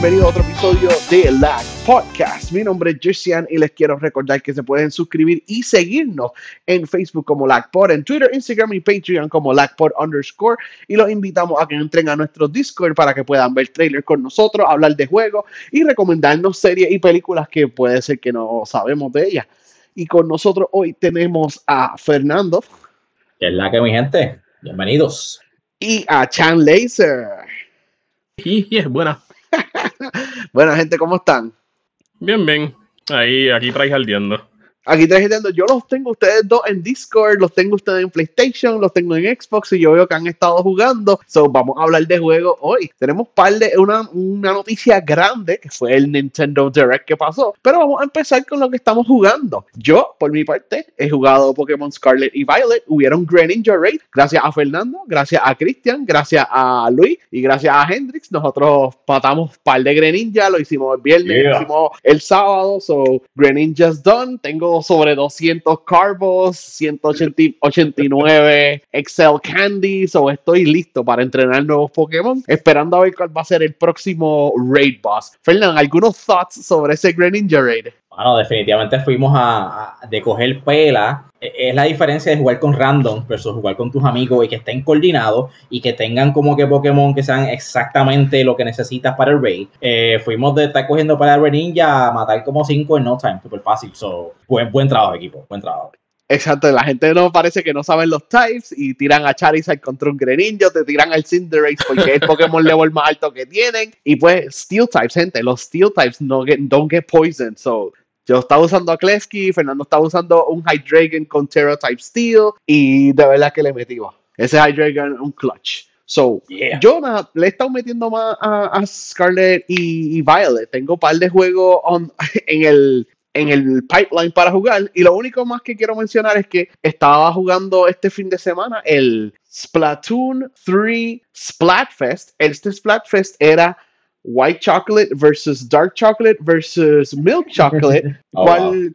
Bienvenido a otro episodio de Lag Podcast. Mi nombre es Jessian y les quiero recordar que se pueden suscribir y seguirnos en Facebook como LagPod, en Twitter, Instagram y Patreon como LagPod underscore. Y los invitamos a que entren a nuestro Discord para que puedan ver trailers con nosotros, hablar de juegos y recomendarnos series y películas que puede ser que no sabemos de ellas. Y con nosotros hoy tenemos a Fernando. Es la que mi gente. Bienvenidos. Y a Chan Laser. Y, es buena. Buena gente, ¿cómo están? Bien, bien. Ahí, aquí traes ardiendo. Aquí trayendo, yo los tengo ustedes dos en Discord, los tengo ustedes en PlayStation, los tengo en Xbox y yo veo que han estado jugando. So, vamos a hablar de juegos hoy. Tenemos par de una, una noticia grande que fue el Nintendo Direct que pasó, pero vamos a empezar con lo que estamos jugando. Yo, por mi parte, he jugado Pokémon Scarlet y Violet. Hubieron Greninja Raid, gracias a Fernando, gracias a Christian, gracias a Luis y gracias a Hendrix. Nosotros matamos par de Greninja, lo hicimos el viernes, lo hicimos el sábado. So, Greninja's done. Tengo sobre 200 Carbos, 189 Excel Candies, o estoy listo para entrenar nuevos Pokémon, esperando a ver cuál va a ser el próximo Raid Boss. Fernando, ¿algunos thoughts sobre ese Greninja Raid? Bueno, definitivamente fuimos a, de coger pela. E, es la diferencia de jugar con random versus jugar con tus amigos y que estén coordinados y que tengan como que Pokémon que sean exactamente lo que necesitas para el raid. Eh, fuimos de estar cogiendo para el Ninja a matar como 5 en no time, súper fácil. So, buen, buen trabajo, equipo, buen trabajo. Exacto, la gente no parece que no saben los types y tiran a Charizard contra un Greninja, te tiran al Cinderace porque es el Pokémon level más alto que tienen. Y pues, Steel types, gente, los Steel types no get, don't get poisoned. So, yo estaba usando a Klefki, Fernando estaba usando un Hydreigon con Terra Type Steel y de verdad que le metí. Ese Hydreigon un clutch. So, yo le he estado metiendo más a, Scarlet y, Violet. Tengo un par de juegos en, el, en el pipeline para jugar. Y lo único más que quiero mencionar es que estaba jugando este fin de semana el Splatoon 3 Splatfest. Este Splatfest era white chocolate versus dark chocolate versus milk chocolate, oh,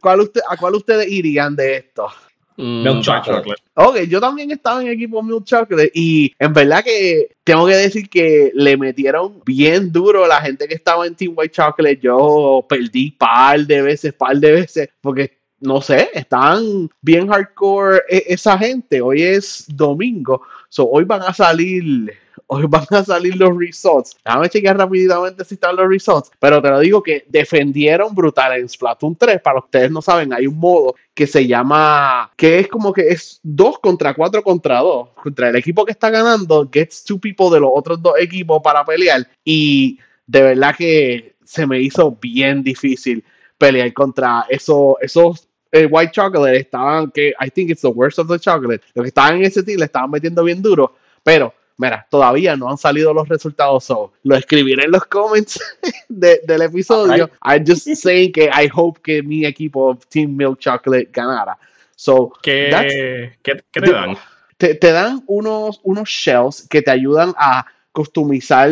¿cuál, usted, ¿a cuál ustedes irían de esto? Mm, milk chocolate. Ok, yo también estaba en equipo Milk Chocolate y en verdad que tengo que decir que le metieron bien duro a la gente que estaba en Team White Chocolate. Yo perdí par de veces, par de veces, porque no sé, están bien hardcore e, esa gente. Hoy es domingo, so hoy van a salir hoy van a salir los results. Déjame chequear rápidamente si están los results, pero te lo digo que defendieron brutal en Splatoon 3. Para ustedes no saben, hay un modo que se llama, que es como que es 2 contra 4 contra 2. Contra el equipo que está ganando, gets two people de los otros dos equipos para pelear. Y de verdad que se me hizo bien difícil pelear contra esos, esos eh, White Chocolate. Estaban que, I think it's the worst of the chocolate. Los que estaban en ese team le estaban metiendo bien duro, pero Mira, todavía no han salido los resultados, so lo escribiré en los comments del episodio. I'm just saying que I hope que mi equipo Team Milk Chocolate ganara. So, ¿Qué, ¿qué, te dan? Te, dan unos, unos shells que te ayudan a customizar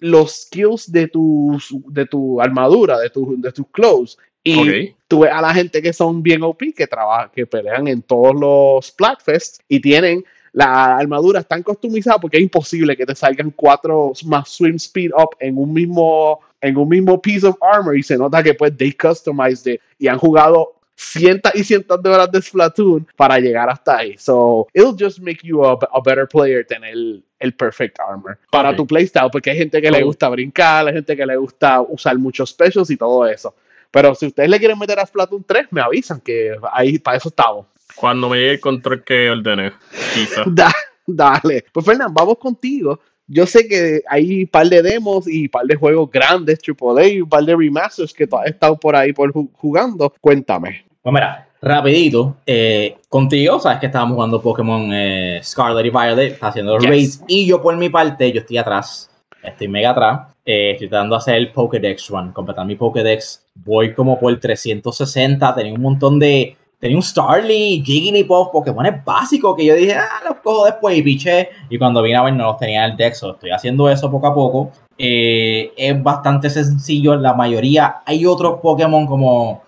los skills de, tus, de tu armadura, de, tu, de tus clothes. Y tú ves a la gente que son bien OP, que trabajan, que pelean en todos los Splatfests y tienen la armadura tan customizada porque es imposible que te salgan cuatro más swim speed up en un mismo en un mismo piece of armor y se nota que pues they customized it y han jugado cientos y cientos de horas de Splatoon para llegar hasta ahí. So, it'll just make you a, better player tener el, el perfect armor para tu playstyle, porque hay gente que le gusta brincar, hay gente que le gusta usar muchos specials y todo eso. Pero si ustedes le quieren meter a Splatoon 3, me avisan que ahí para eso estamos. Cuando me llegue el control que ordené, quizás. dale. Pues Fernán, vamos contigo. Yo sé que hay un par de demos y un par de juegos grandes, AAA, y un par de remasters que has estado por ahí por jugando. Cuéntame. Pues mira, rapidito, eh, contigo, sabes que estábamos jugando Pokémon eh, Scarlet y Violet, haciendo los raids, y yo por mi parte, yo estoy atrás, estoy mega atrás, eh, estoy tratando de hacer el Pokédex Run, completar mi Pokédex, voy como por 360, tenía un montón de tenía un Starly, Jigglypuff, Pokémon básicos que yo dije, ah, los cojo después y piché. Y cuando vine a ver no los tenía en el deck, estoy haciendo eso poco a poco. Eh, es bastante sencillo, la mayoría. Hay otros Pokémon como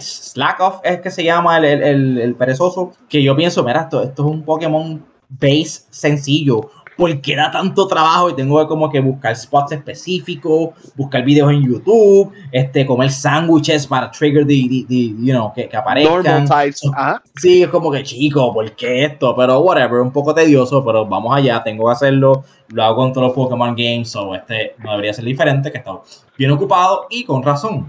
Slackoff, es que se llama el, perezoso, que yo pienso, mira, esto, esto es un Pokémon base sencillo. Porque da tanto trabajo y tengo que como que buscar spots específicos, buscar videos en YouTube, este, comer sándwiches para trigger de, you know, que, que aparezcan. Sí, es como que chico, ¿por qué esto? Pero whatever, un poco tedioso, pero vamos allá, tengo que hacerlo. Lo hago con todos los Pokémon Games, o este no debería ser diferente, que está bien ocupado y con razón.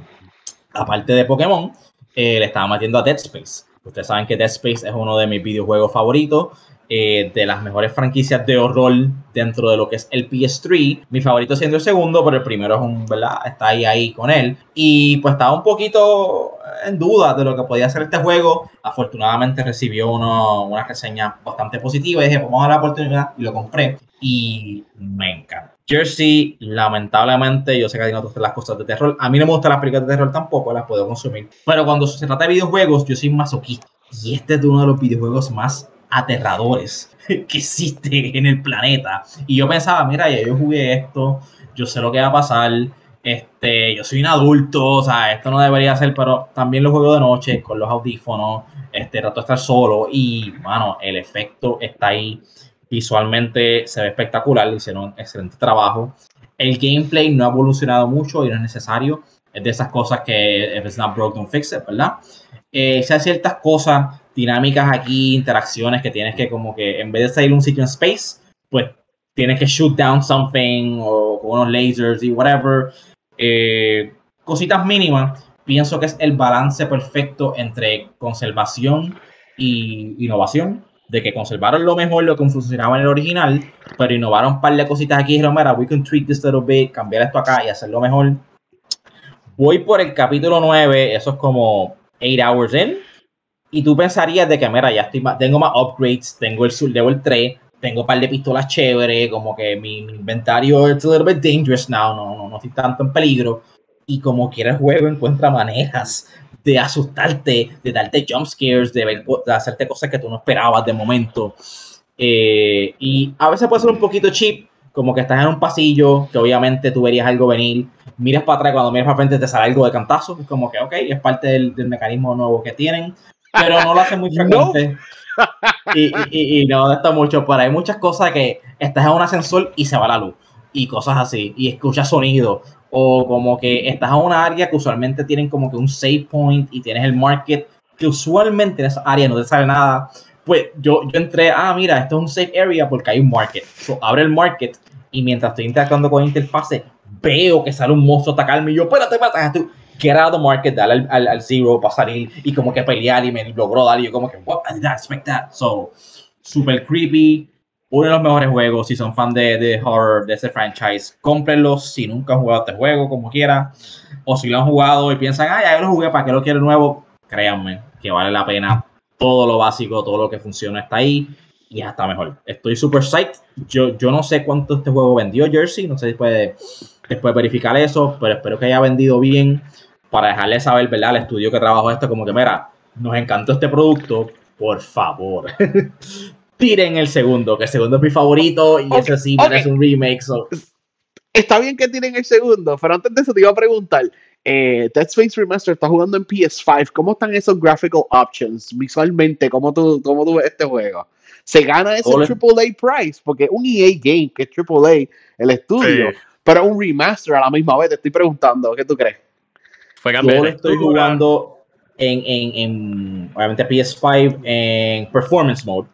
Aparte de Pokémon, eh, le estaba metiendo a Dead Space. Ustedes saben que Dead Space es uno de mis videojuegos favoritos. Eh, de las mejores franquicias de horror dentro de lo que es el PS3. Mi favorito siendo el segundo, pero el primero es un, ¿verdad? Está ahí, ahí con él. Y pues estaba un poquito en duda de lo que podía hacer este juego. Afortunadamente recibió una reseña bastante positiva y dije, vamos a dar la oportunidad y lo compré. Y me encanta. Jersey, lamentablemente, yo sé que a ti no te gustan las cosas de terror. A mí no me gustan las películas de terror tampoco, las puedo consumir. Pero cuando se trata de videojuegos, yo soy masoquista. Y este es uno de los videojuegos más aterradores que existen en el planeta. Y yo pensaba, mira, ya yo jugué esto, yo sé lo que va a pasar, este, yo soy un adulto, o sea, esto no debería ser, pero también lo juego de noche con los audífonos, este, trato de estar solo y, bueno, el efecto está ahí. Visualmente se ve espectacular, hicieron un excelente trabajo. El gameplay no ha evolucionado mucho y no es necesario. Es de esas cosas que if it's not broke, don't fix it, ¿verdad? Eh, hay ciertas cosas dinámicas aquí, interacciones que tienes que como que en vez de salir un sitio en space, pues tienes que shoot down something o con unos lasers y whatever. Eh, cositas mínimas. Pienso que es el balance perfecto entre conservación y innovación. De que conservaron lo mejor, lo que funcionaba en el original, pero innovaron un par de cositas aquí y dijeron, mira, we can tweak this little bit, cambiar esto acá y hacerlo mejor. Voy por el capítulo 9, eso es como 8 hours in y tú pensarías de que, mira, ya estoy tengo más upgrades, tengo el Soul Level 3, tengo un par de pistolas chéveres, como que mi, inventario es a little bit dangerous now, no, no, no estoy tanto en peligro. Y como quiera el juego encuentra manejas de asustarte, de darte jump scares, de, de hacerte cosas que tú no esperabas de momento. Eh, y a veces puede ser un poquito cheap, como que estás en un pasillo, que obviamente tú verías algo venir, miras para atrás, cuando miras para frente te sale algo de cantazo, es como que, ok, es parte del, del mecanismo nuevo que tienen pero no lo hace muy frecuente. Y, y, y, no está mucho, pero hay muchas cosas que estás en un ascensor y se va la luz y cosas así, y escuchas sonido, o como que estás en una área que usualmente tienen como que un save point y tienes el market, que usualmente en esa área no te sale nada. Pues yo, yo entré, ah, mira, esto es un safe area porque hay un market. So, abre el market y mientras estoy interactuando con interfase, veo que sale un monstruo a atacarme y yo, espérate, espérate, get out of the market, darle al, al, zero para salir y como que pelear y me logró dar y yo como que, what, I did not expect that. So, super creepy. Uno de los mejores juegos, si son fan de, de horror, de ese franchise, cómprenlo si nunca han jugado este juego, como quiera. O si lo han jugado y piensan, ah, ya lo jugué, ¿para qué lo quiero nuevo? Créanme que vale la pena. Todo lo básico, todo lo que funciona está ahí y hasta mejor. Estoy super psyched. Yo, yo no sé cuánto este juego vendió Jersey, no sé si puede después verificar eso, pero espero que haya vendido bien para dejarle saber, ¿verdad? Al estudio que trabajó esto, como que, mira, nos encantó este producto, por favor. tiren el segundo, que el segundo es mi favorito y ese sí merece un remake. Está bien que tiren el segundo, pero antes de eso te iba a preguntar. Eh, Dead Space Remaster está jugando en PS5. ¿Cómo están esos graphical options visualmente? ¿Cómo tú, cómo tú ves este juego? ¿Se gana ese AAA price? Porque un EA game que es AAA, el estudio, pero un remaster a la misma vez. Te estoy preguntando, ¿qué tú crees? Yo estoy jugando en, en, en, obviamente PS5 en Performance Mode,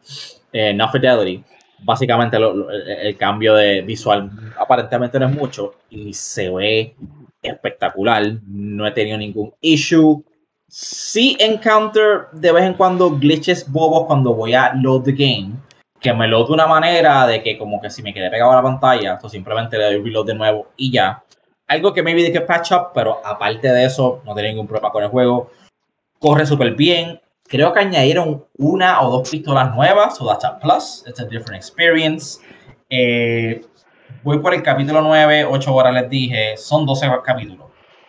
en No Fidelity. Básicamente el, cambio de visual aparentemente no es mucho y se ve espectacular. No he tenido ningún issue. Sí encounter de vez en cuando glitches bobos cuando voy a load the game. Que me load de una manera de que como que si me quedé pegado a la pantalla, pues simplemente le doy reload de nuevo y ya algo que maybe de que patch up, pero aparte de eso, no tiene ningún problema con el juego. Corre súper bien. Creo que añadieron una o dos pistolas nuevas, so that's plus. It's a different experience. Eh, voy por el capítulo 9, 8 horas les dije, son 12 capítulos.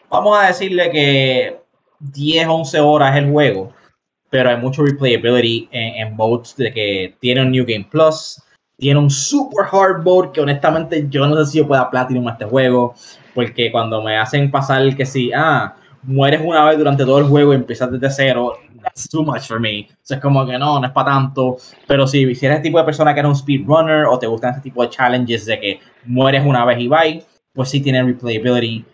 Vamos a decirle que 10, 11 horas el juego, pero hay mucho replayability en, en modes de que tiene un New Game Plus, tiene un super hard mode que honestamente yo no sé si yo pueda platinum este juego. Porque cuando me hacen pasar que si, ah, mueres una vez durante todo el juego y empiezas desde cero, that's too much for me. O sea, es como que no, no es para tanto. Pero si, si eres el tipo de persona que era un speedrunner o te gustan este tipo de challenges de que mueres una vez y bye, pues sí tiene replayability.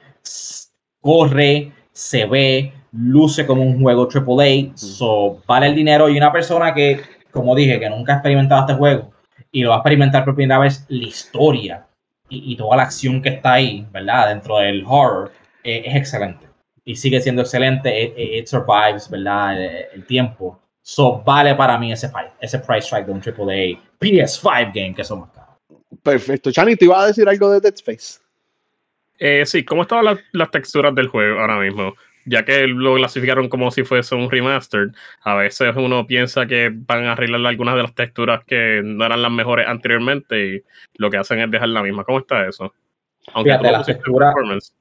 Corre, se ve, luce como un juego AAA. So, vale el dinero. Y una persona que, como dije, que nunca ha experimentado este juego y lo va a experimentar por primera vez, la historia y, toda la acción que está ahí, ¿verdad? Dentro del horror, eh, es excelente. Y sigue siendo excelente. It, survives, ¿verdad? El, tiempo. So, vale para mí ese, ese price strike de un AAA PS5 game que son más caros. Perfecto. Chani, ¿te iba a decir algo de Dead Space? Eh, sí, ¿cómo estaban las texturas del juego ahora mismo? Ya que lo clasificaron como si fuese un remastered, a veces uno piensa que van a arreglar algunas de las texturas que no eran las mejores anteriormente y lo que hacen es dejar la misma. ¿Cómo está eso? Aunque Fíjate, la textura, performance.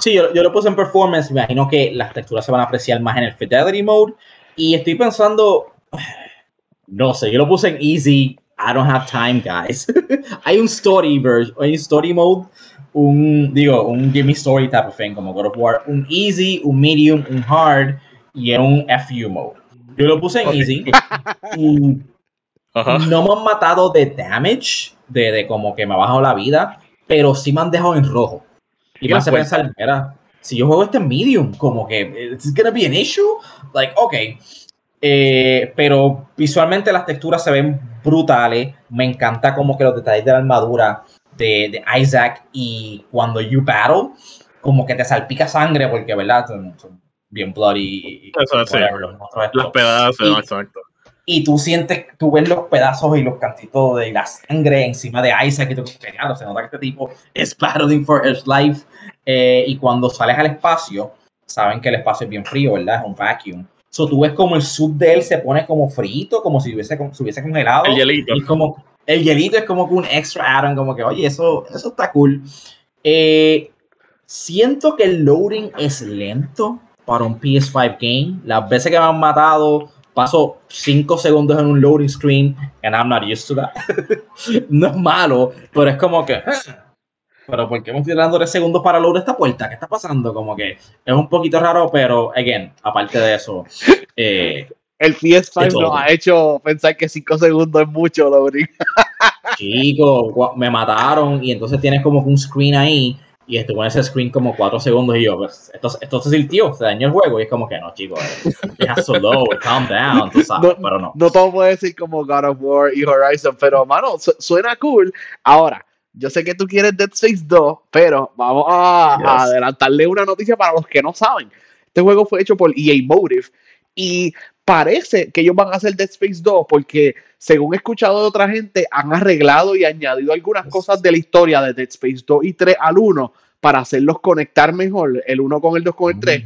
Sí, yo, lo puse en performance, me imagino que las texturas se van a apreciar más en el Fidelity Mode y estoy pensando, no sé, yo lo puse en Easy, I don't have time, guys. hay un story version, hay un story mode un, digo, un Gimme Story type of thing, como God of War, un easy, un medium, un hard y un FU mode. Yo lo puse en easy y no me han matado de damage, de, de, como que me ha bajado la vida, pero sí me han dejado en rojo. Y me hace pensar, mira, si yo juego este medium, como que, ¿es gonna be an issue? Like, ok. Eh, pero visualmente las texturas se ven brutales. Me encanta como que los detalles de la armadura de, Isaac y cuando you battle, como que te salpica sangre porque, ¿verdad? Son, bien bloody. Y, los pedazos, exacto. Y tú sientes, tú ves los pedazos y los cantitos de la sangre encima de Isaac y tú dices, se nota que este tipo es battling for his life. Eh, y cuando sales al espacio, saben que el espacio es bien frío, ¿verdad? Es un vacuum. So, tú ves como el sub de él se pone como frito, como si hubiese, como, si hubiese congelado. El hielito. Y como, el hielito es como un extra add como que, oye, eso, eso está cool. Eh, siento que el loading es lento para un PS5 game. Las veces que me han matado, paso 5 segundos en un loading screen, and I'm not used to that. no es malo, pero es como que. Ah, pero ¿por qué me estoy dando 3 segundos para load esta puerta? ¿Qué está pasando? Como que es un poquito raro, pero, again, aparte de eso, eh, el PS5 nos ha hecho pensar que 5 segundos es mucho, Lobri. Chico, me mataron y entonces tienes como un screen ahí y estuvo en ese screen como 4 segundos y yo, pues, esto, esto se sintió, se dañó el juego y es como que no, chicos, es so low, calm down, tú sabes, no, pero no. No todo puede decir como God of War y Horizon, pero, mano, suena cool. Ahora, yo sé que tú quieres Dead Space 2, pero vamos a adelantarle una noticia para los que no saben. Este juego fue hecho por EA Motive y parece que ellos van a hacer Dead Space 2 porque, según he escuchado de otra gente, han arreglado y añadido algunas cosas de la historia de Dead Space 2 y 3 al 1 para hacerlos conectar mejor, el 1 con el 2 con el 3.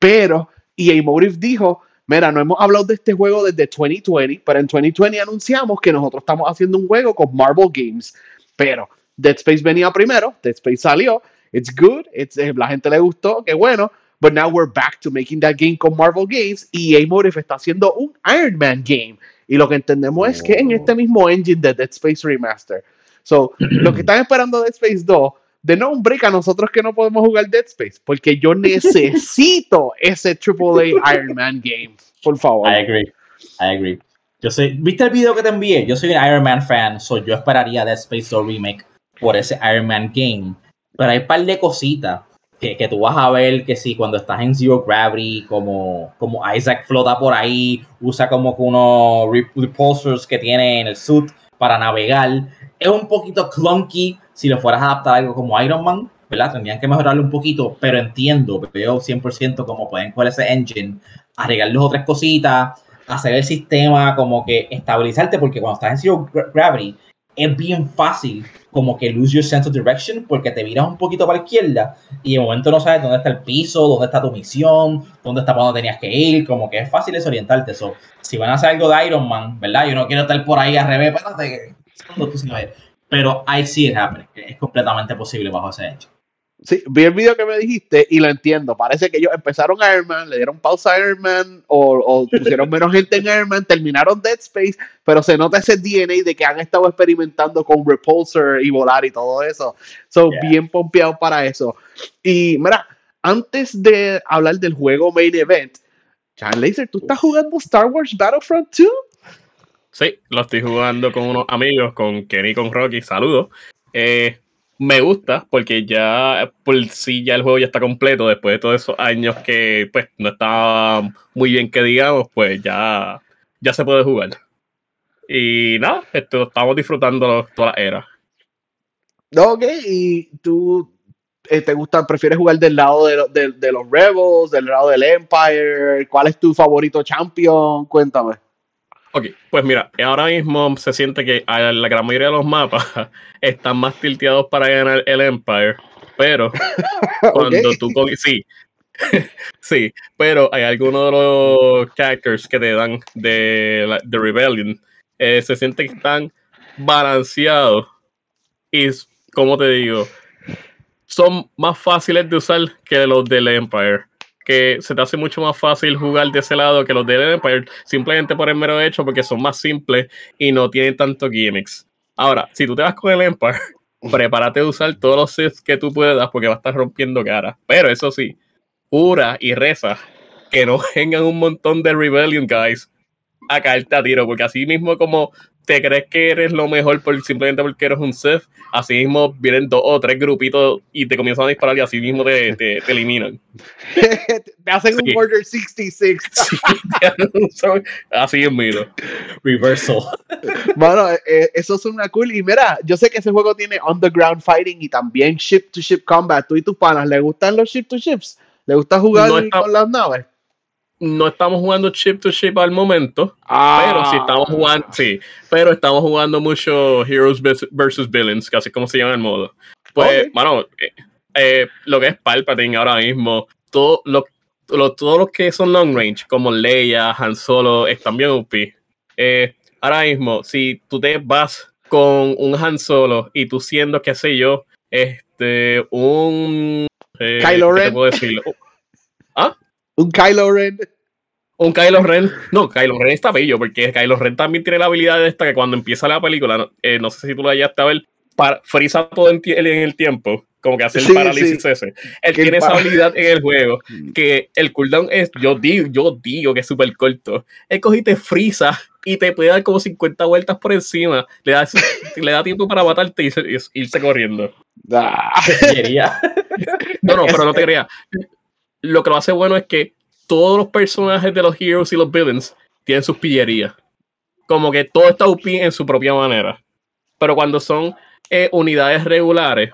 Pero EA Motive dijo, mira, no hemos hablado de este juego desde 2020, pero en 2020 anunciamos que nosotros estamos haciendo un juego con Marvel Games. Pero Dead Space venía primero, Dead Space salió, it's good, it's, eh, la gente le gustó, qué bueno, But now we're back to making that game con Marvel Games y A Motive está haciendo un Iron Man game. Y lo que entendemos es que en este mismo engine de Dead Space Remaster. So, lo que están esperando Dead Space 2, de no un break a nosotros que no podemos jugar Dead Space, porque yo necesito ese AAA Iron Man game. Por favor. I agree. I agree. Yo soy, ¿Viste el video que te envié? Yo soy un Iron Man fan, so yo esperaría Dead Space 2 Remake por ese Iron Man game. Pero hay un par de cositas que, tú vas a ver que sí, cuando estás en Zero Gravity, como, como Isaac flota por ahí, usa como que unos repulsors que tiene en el suit para navegar. Es un poquito clunky si lo fueras a adaptar a algo como Iron Man, ¿verdad? Tendrían que mejorarlo un poquito, pero entiendo, veo 100% cómo pueden coger ese engine, arreglar dos o tres cositas, hacer el sistema como que estabilizarte, porque cuando estás en Zero Gravity, es bien fácil como que lose your sense of direction porque te miras un poquito para la izquierda y de momento no sabes dónde está el piso, dónde está tu misión, dónde está donde tenías que ir, como que es fácil desorientarte. eso si van a hacer algo de Iron Man, ¿verdad? Yo no quiero estar por ahí al revés, espérate, pero I see it happening, es completamente posible bajo ese hecho. Sí, vi el video que me dijiste y lo entiendo. Parece que ellos empezaron Iron Man, le dieron pausa a Iron Man o, pusieron menos gente en Iron Man, terminaron Dead Space, pero se nota ese DNA de que han estado experimentando con Repulsor y volar y todo eso. Son bien pompeados para eso. Y mira, antes de hablar del juego Main Event, Chan Laser, ¿tú estás jugando Star Wars Battlefront 2? Sí, lo estoy jugando con unos amigos, con Kenny y con Rocky. Saludos. Eh, me gusta porque ya por sí ya el juego ya está completo después de todos esos años que pues no estaba muy bien que digamos, pues ya, ya se puede jugar. Y nada, esto, estamos disfrutando toda la era. Ok, y tú eh, te gusta, prefieres jugar del lado de, de, de, los Rebels, del lado del Empire, ¿cuál es tu favorito champion? Cuéntame. Ok, pues mira, ahora mismo se siente que la gran mayoría de los mapas están más tilteados para ganar el Empire, pero cuando tú sí, sí, pero hay algunos de los characters que te dan de, de Rebellion, eh, se siente que están balanceados y, como te digo, son más fáciles de usar que los del Empire que se te hace mucho más fácil jugar de ese lado que los de Empire, simplemente por el mero hecho, porque son más simples y no tienen tanto gimmicks. Ahora, si tú te vas con el Empire, prepárate a usar todos los sets que tú puedas porque va a estar rompiendo cara. Pero eso sí, pura y reza que no vengan un montón de Rebellion guys a caerte a tiro, porque así mismo como te crees que eres lo mejor por, simplemente porque eres un Seth, así mismo vienen dos o tres grupitos y te comienzan a disparar y así mismo te, te, te eliminan. te hacen un Order 66. así es mío. Reversal. Bueno, eh, eso es una cool. Y mira, yo sé que ese juego tiene underground fighting y también ship to ship combat. ¿Tú y tus panas le gustan los ship to ships? ¿Le gusta jugar no está... con las naves? No estamos jugando chip to chip al momento, pero sí estamos Ah. jugando, sí, pero estamos jugando mucho Heroes versus Villains, casi como se llama el modo. Pues, Ok. bueno, eh, eh, lo que es Palpatine ahora mismo, todo lo, lo- todos los que son long range, como Leia, Han Solo, están bien OP. Eh, ahora mismo, si tú te vas con un Han Solo y tú siendo, qué sé yo, este, un... Kylo ¿qué te Ren. puedo decir? Un Kylo Ren. Un Kylo Ren. No, Kylo Ren está bello, porque Kylo Ren también tiene la habilidad de esta que cuando empieza la película, no, eh, no sé si tú la llegaste a ver, para, frisa todo en, en el tiempo, como que hace el Sí, parálisis sí. ese. Él tiene esa habilidad en el juego, que el cooldown es, yo digo, yo digo que es súper corto. Él cogiste frisa y te puede dar como 50 vueltas por encima, le da, le da tiempo para matarte y, irse- y irse corriendo. Ah. No, no, pero no te creas. Lo que lo hace bueno es que todos los personajes de los heroes y los villains tienen sus pillerías. Como que todo está OP en su propia manera. Pero cuando son eh, unidades regulares,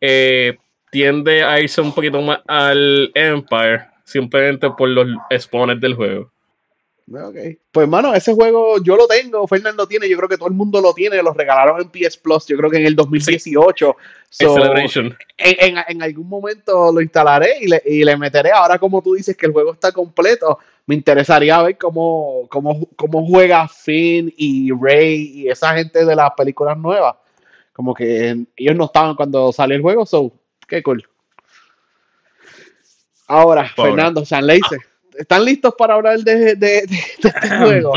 eh, tiende a irse un poquito más al Empire, simplemente por los spawners del juego. Pues, mano, ese juego yo lo tengo, Fernando tiene, yo creo que todo el mundo lo tiene, lo regalaron en PS Plus, yo creo que en el 2018. El So, Celebration. en, en- en algún momento lo instalaré y le, y le meteré. Ahora, como tú dices que el juego está completo, me interesaría ver cómo, cómo, cómo juega Finn y Rey y esa gente de las películas nuevas. Como que ellos no estaban cuando salió el juego, so, qué cool. Ahora, Pobre. Fernando, San Laser, ¿están listos para hablar de, de- de- de este juego?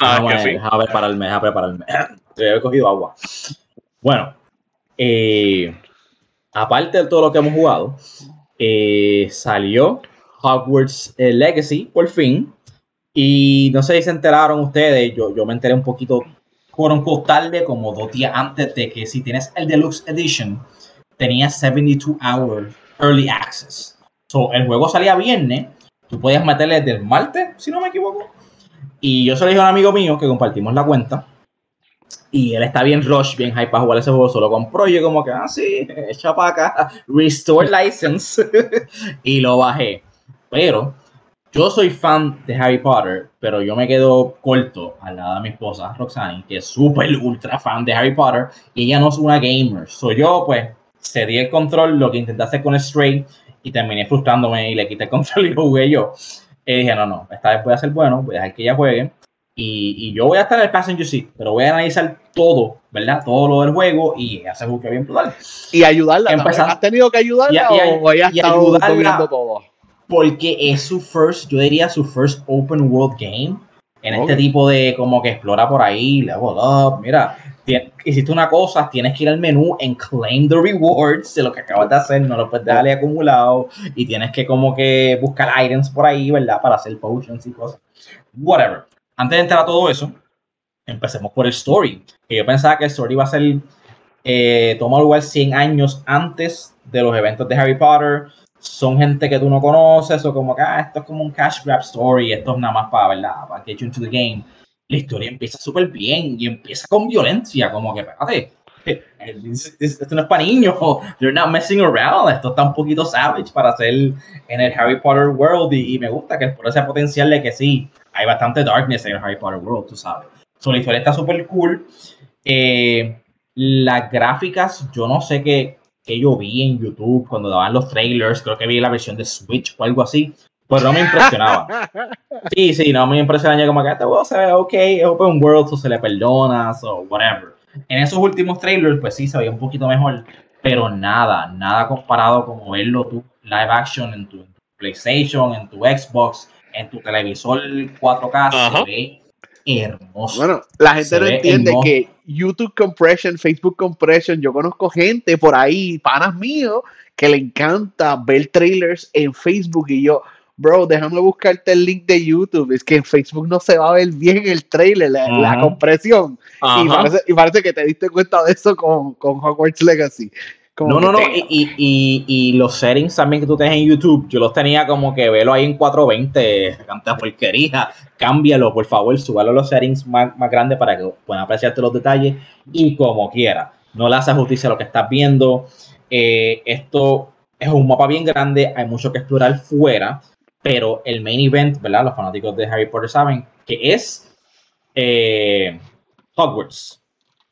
Déjame, que sí. prepararme, déjame prepararme. He cogido agua. Bueno, eh, aparte de todo lo que hemos jugado, eh, salió Hogwarts eh, Legacy por fin. Y no sé si se enteraron ustedes, yo, yo me enteré un poquito, unquote, tarde, como dos días antes de que si tienes el Deluxe Edition, tenías 72 Hour Early Access. So, el juego salía viernes, tú podías meterle desde el martes, si no me equivoco. Y yo se lo dije a un amigo mío que compartimos la cuenta. Y él está bien rush, bien hype para jugar ese juego. Solo compró y yo como que, ah, sí, echa para acá. Restore license. y lo bajé. Pero yo soy fan de Harry Potter, pero yo me quedo corto al lado de mi esposa, Roxanne, que es súper ultra fan de Harry Potter. Y ella no es una gamer. Soy yo, pues, cedí el control, lo que intenté hacer con Stray. Y terminé frustrándome y le quité el control y lo jugué yo. Y dije, no, no, esta vez voy a ser bueno, voy a dejar que ella juegue. Y, y yo voy a estar en el passenger seat, pero voy a analizar todo, ¿verdad? Todo lo del juego y ella se busca bien brutal. Y ayudarla. Empezando- ¿Has tenido que ayudarla Y- y- o ella estado ayudarla- todo? Porque es su first, yo diría su first open world game. En Ok. este tipo de como que explora por ahí, level up. Mira, hiciste una cosa, tienes que ir al menú en claim the rewards de lo que acabas de hacer, no lo puedes dejar acumulado y tienes que como que buscar items por ahí, ¿verdad? Para hacer potions y cosas. Whatever. Antes de entrar a todo eso, empecemos por el story. Que yo pensaba que el story iba a ser, eh, toma lugar 100 años antes de los eventos de Harry Potter. Son gente que tú no conoces o como que ah, esto es como un cash grab story, esto es nada más para, ¿verdad? Para get you into the game la historia empieza súper bien y empieza con violencia, como que, espérate, esto no es para niños, they're not messing around, esto está un poquito savage para hacer en el Harry Potter world y, me gusta que por ese potencial de que sí, hay bastante darkness en el Harry Potter world, tú sabes. So, la historia está súper cool. Eh, las gráficas, yo no sé qué, qué yo vi en YouTube cuando daban los trailers, creo que vi la versión de Switch o algo así, pues no me impresionaba. Sí, sí, no me impresionaba como que este juego se ve ok, es open world, o se le perdona, o whatever. En esos últimos trailers, pues sí, se veía un poquito mejor, pero nada, nada comparado como verlo tú live action en tu, PlayStation, en tu Xbox, en tu televisor 4K, se ve hermoso. Bueno, la gente no entiende que YouTube Compression, Facebook Compression, yo conozco gente por ahí, panas míos, que le encanta ver trailers en Facebook y yo, bro, déjame buscarte el link de YouTube. Es que en Facebook no se va a ver bien el trailer, la, compresión. Y parece, que te diste cuenta de eso con, con Hogwarts Legacy. no, no, no. Y, los settings también que tú tienes en YouTube, yo los tenía como que velo ahí en 420, tanta porquería. Cámbialo, por favor, súbalo los settings más, más grandes para que puedan apreciarte los detalles y como quiera. No le hace justicia a lo que estás viendo. Eh, esto es un mapa bien grande, hay mucho que explorar fuera. Pero el main event, ¿verdad? Los fanáticos de Harry Potter saben que es eh, Hogwarts,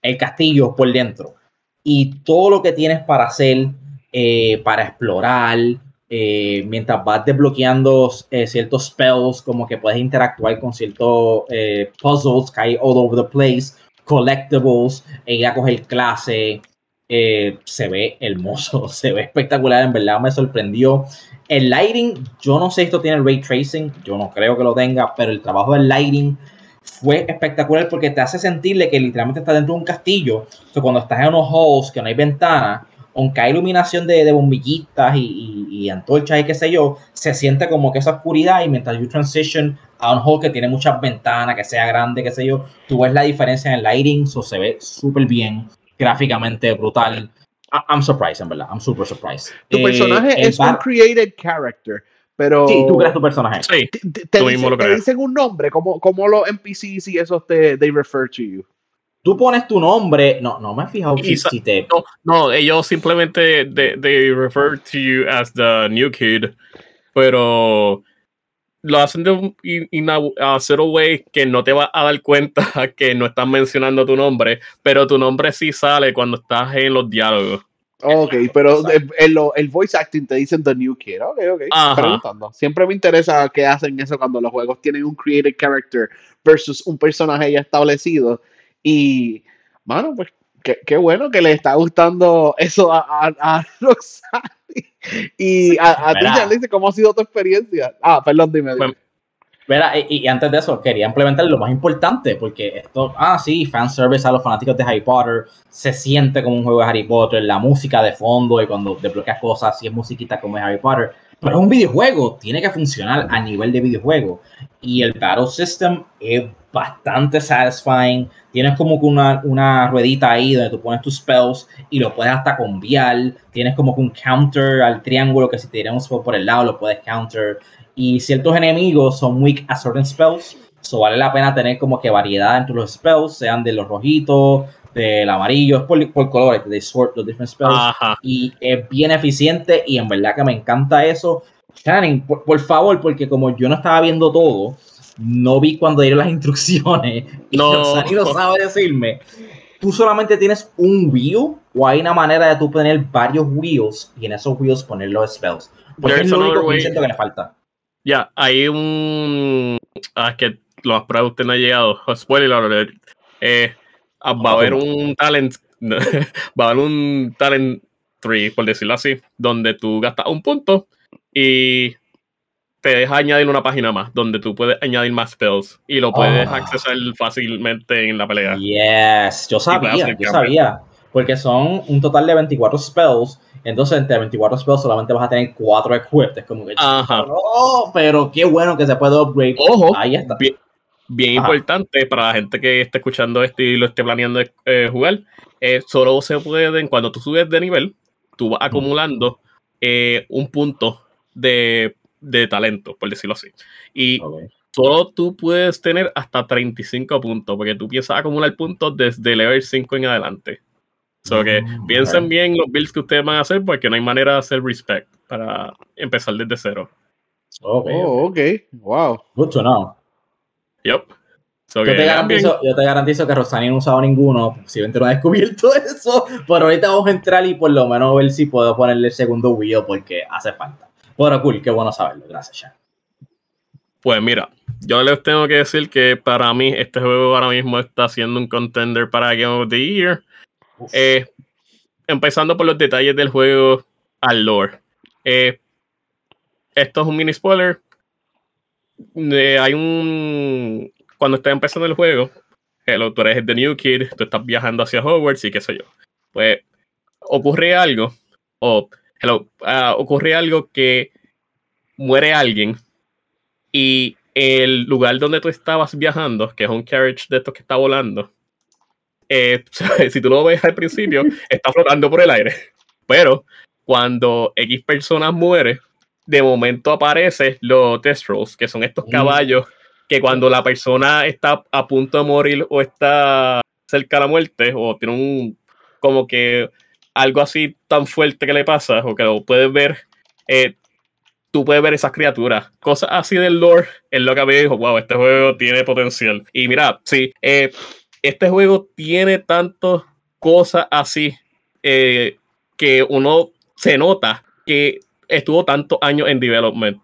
el castillo por dentro. Y todo lo que tienes para hacer, eh, para explorar, eh, mientras vas desbloqueando ciertos spells, como que puedes interactuar con ciertos puzzles que hay all over the place, collectibles, e ir a coger clase. se ve hermoso, se ve espectacular, en verdad me sorprendió. El lighting, yo no sé si esto tiene ray tracing, yo no creo que lo tenga, pero el trabajo del lighting fue espectacular porque te hace sentirle que literalmente estás dentro de un castillo. O cuando estás en unos halls que no hay ventana, aunque hay iluminación de, bombillitas y, antorchas y qué sé yo, se siente como que esa oscuridad y mientras you transition a un hall que tiene muchas ventanas, que sea grande, qué sé yo, tú ves la diferencia en el lighting, eso se ve súper bien, gráficamente brutal. I'm surprised, en verdad. I'm super surprised. Tu personaje eh, es un created character, pero. Sí, tú creas tu personaje. Sí, te, dicen, un nombre, como, como los NPCs y esos te they refer to you. Tú pones tu nombre, no, no me he fijado si, te. No, no, ellos simplemente they, they refer to you as the new kid, pero lo hacen de un in, a zero way que no te vas a dar cuenta que no están mencionando tu nombre, pero tu nombre sí sale cuando estás en los diálogos. Ok, pero el, el, voice acting te dicen The New Kid. Ok, ok. Preguntando. Siempre me interesa que hacen eso cuando los juegos tienen un created character versus un personaje ya establecido. Y, mano, pues qué, bueno que le está gustando eso a, a, a y a, a ti, dice, ¿cómo ha sido tu experiencia? Ah, perdón, dime. y, antes de eso, quería implementar lo más importante, porque esto, ah, sí, fanservice a los fanáticos de Harry Potter, se siente como un juego de Harry Potter, la música de fondo y cuando desbloqueas cosas, si es musiquita como es Harry Potter, pero es un videojuego, tiene que funcionar a nivel de videojuego. Y el Battle System es bastante satisfying. Tienes como que una, una ruedita ahí donde tú pones tus spells y lo puedes hasta cambiar. Tienes como que un counter al triángulo que si te un spell por el lado lo puedes counter. Y ciertos enemigos son weak a certain spells. So vale la pena tener como que variedad entre los spells, sean de los rojitos, del amarillo, es por, por colores, de sort los different spells. Y es bien eficiente y en verdad que me encanta eso. Shannon, por, favor, porque como yo no estaba viendo todo, no vi cuando dieron las instrucciones y no. no sabe decirme. Tú solamente tienes un wheel o hay una manera de tú tener varios wheels y en esos wheels poner los spells. Porque es lo único que siento que le falta. Ya, hay un. Ah, es que los pruebas usted no ha llegado. Spoiler Eh, ah, va a haber un talent. va a haber un talent tree, por decirlo así, donde tú gastas un punto y te deja añadir una página más donde tú puedes añadir más spells y lo puedes accesar fácilmente en la pelea. Yes, yo sabía, yo sabía. Porque son un total de 24 spells. Entonces, entre 24 spells solamente vas a tener 4 equipped. Es como que. Ajá. Oh, pero qué bueno que se puede upgrade. Ojo. Ahí está. Bien, importante para la gente que esté escuchando esto y lo esté planeando eh, jugar. Eh, solo se pueden, cuando tú subes de nivel, tú vas acumulando eh, un punto de, talento, por decirlo así. Y solo tú puedes tener hasta 35 puntos, porque tú empiezas a acumular puntos desde level 5 en adelante. So que mm, piensen bien los builds que ustedes van a hacer, porque no hay manera de hacer respect para empezar desde cero. Okay, oh, ok. Wow. Good to know. Yep. yo, te garantizo, yo, te garantizo, que Rosani no ha usado ninguno, posiblemente no ha descubierto eso, pero ahorita vamos a entrar y por lo menos ver si puedo ponerle el segundo Wii porque hace falta. Bueno, cool, qué bueno saberlo, gracias, Sean. Pues mira, yo les tengo que decir que para mí este juego ahora mismo está siendo un contender para Game of the Year. Eh, empezando por los detalles del juego al lore. Eh, esto es un mini spoiler. hay un. Cuando está empezando el juego, el tú eres The New Kid, tú estás viajando hacia Hogwarts y qué sé yo. Pues ocurre algo, o hello, ah, ocurre algo que muere alguien y el lugar donde tú estabas viajando, que es un carriage de estos que está volando, eh, si tú lo ves al principio, está flotando por el aire. Pero cuando X personas muere, de momento aparecen los Death Rolls, que son estos mm. caballos que cuando la persona está a punto de morir o está cerca de la muerte o tiene un como que algo así tan fuerte que le pasa o que lo puedes ver, eh, tú puedes ver esas criaturas. Cosas así del lore es lo que me dijo, wow, este juego tiene potencial. Y mira, sí, eh, este juego tiene tantas cosas así eh, que uno se nota que estuvo tantos años en development.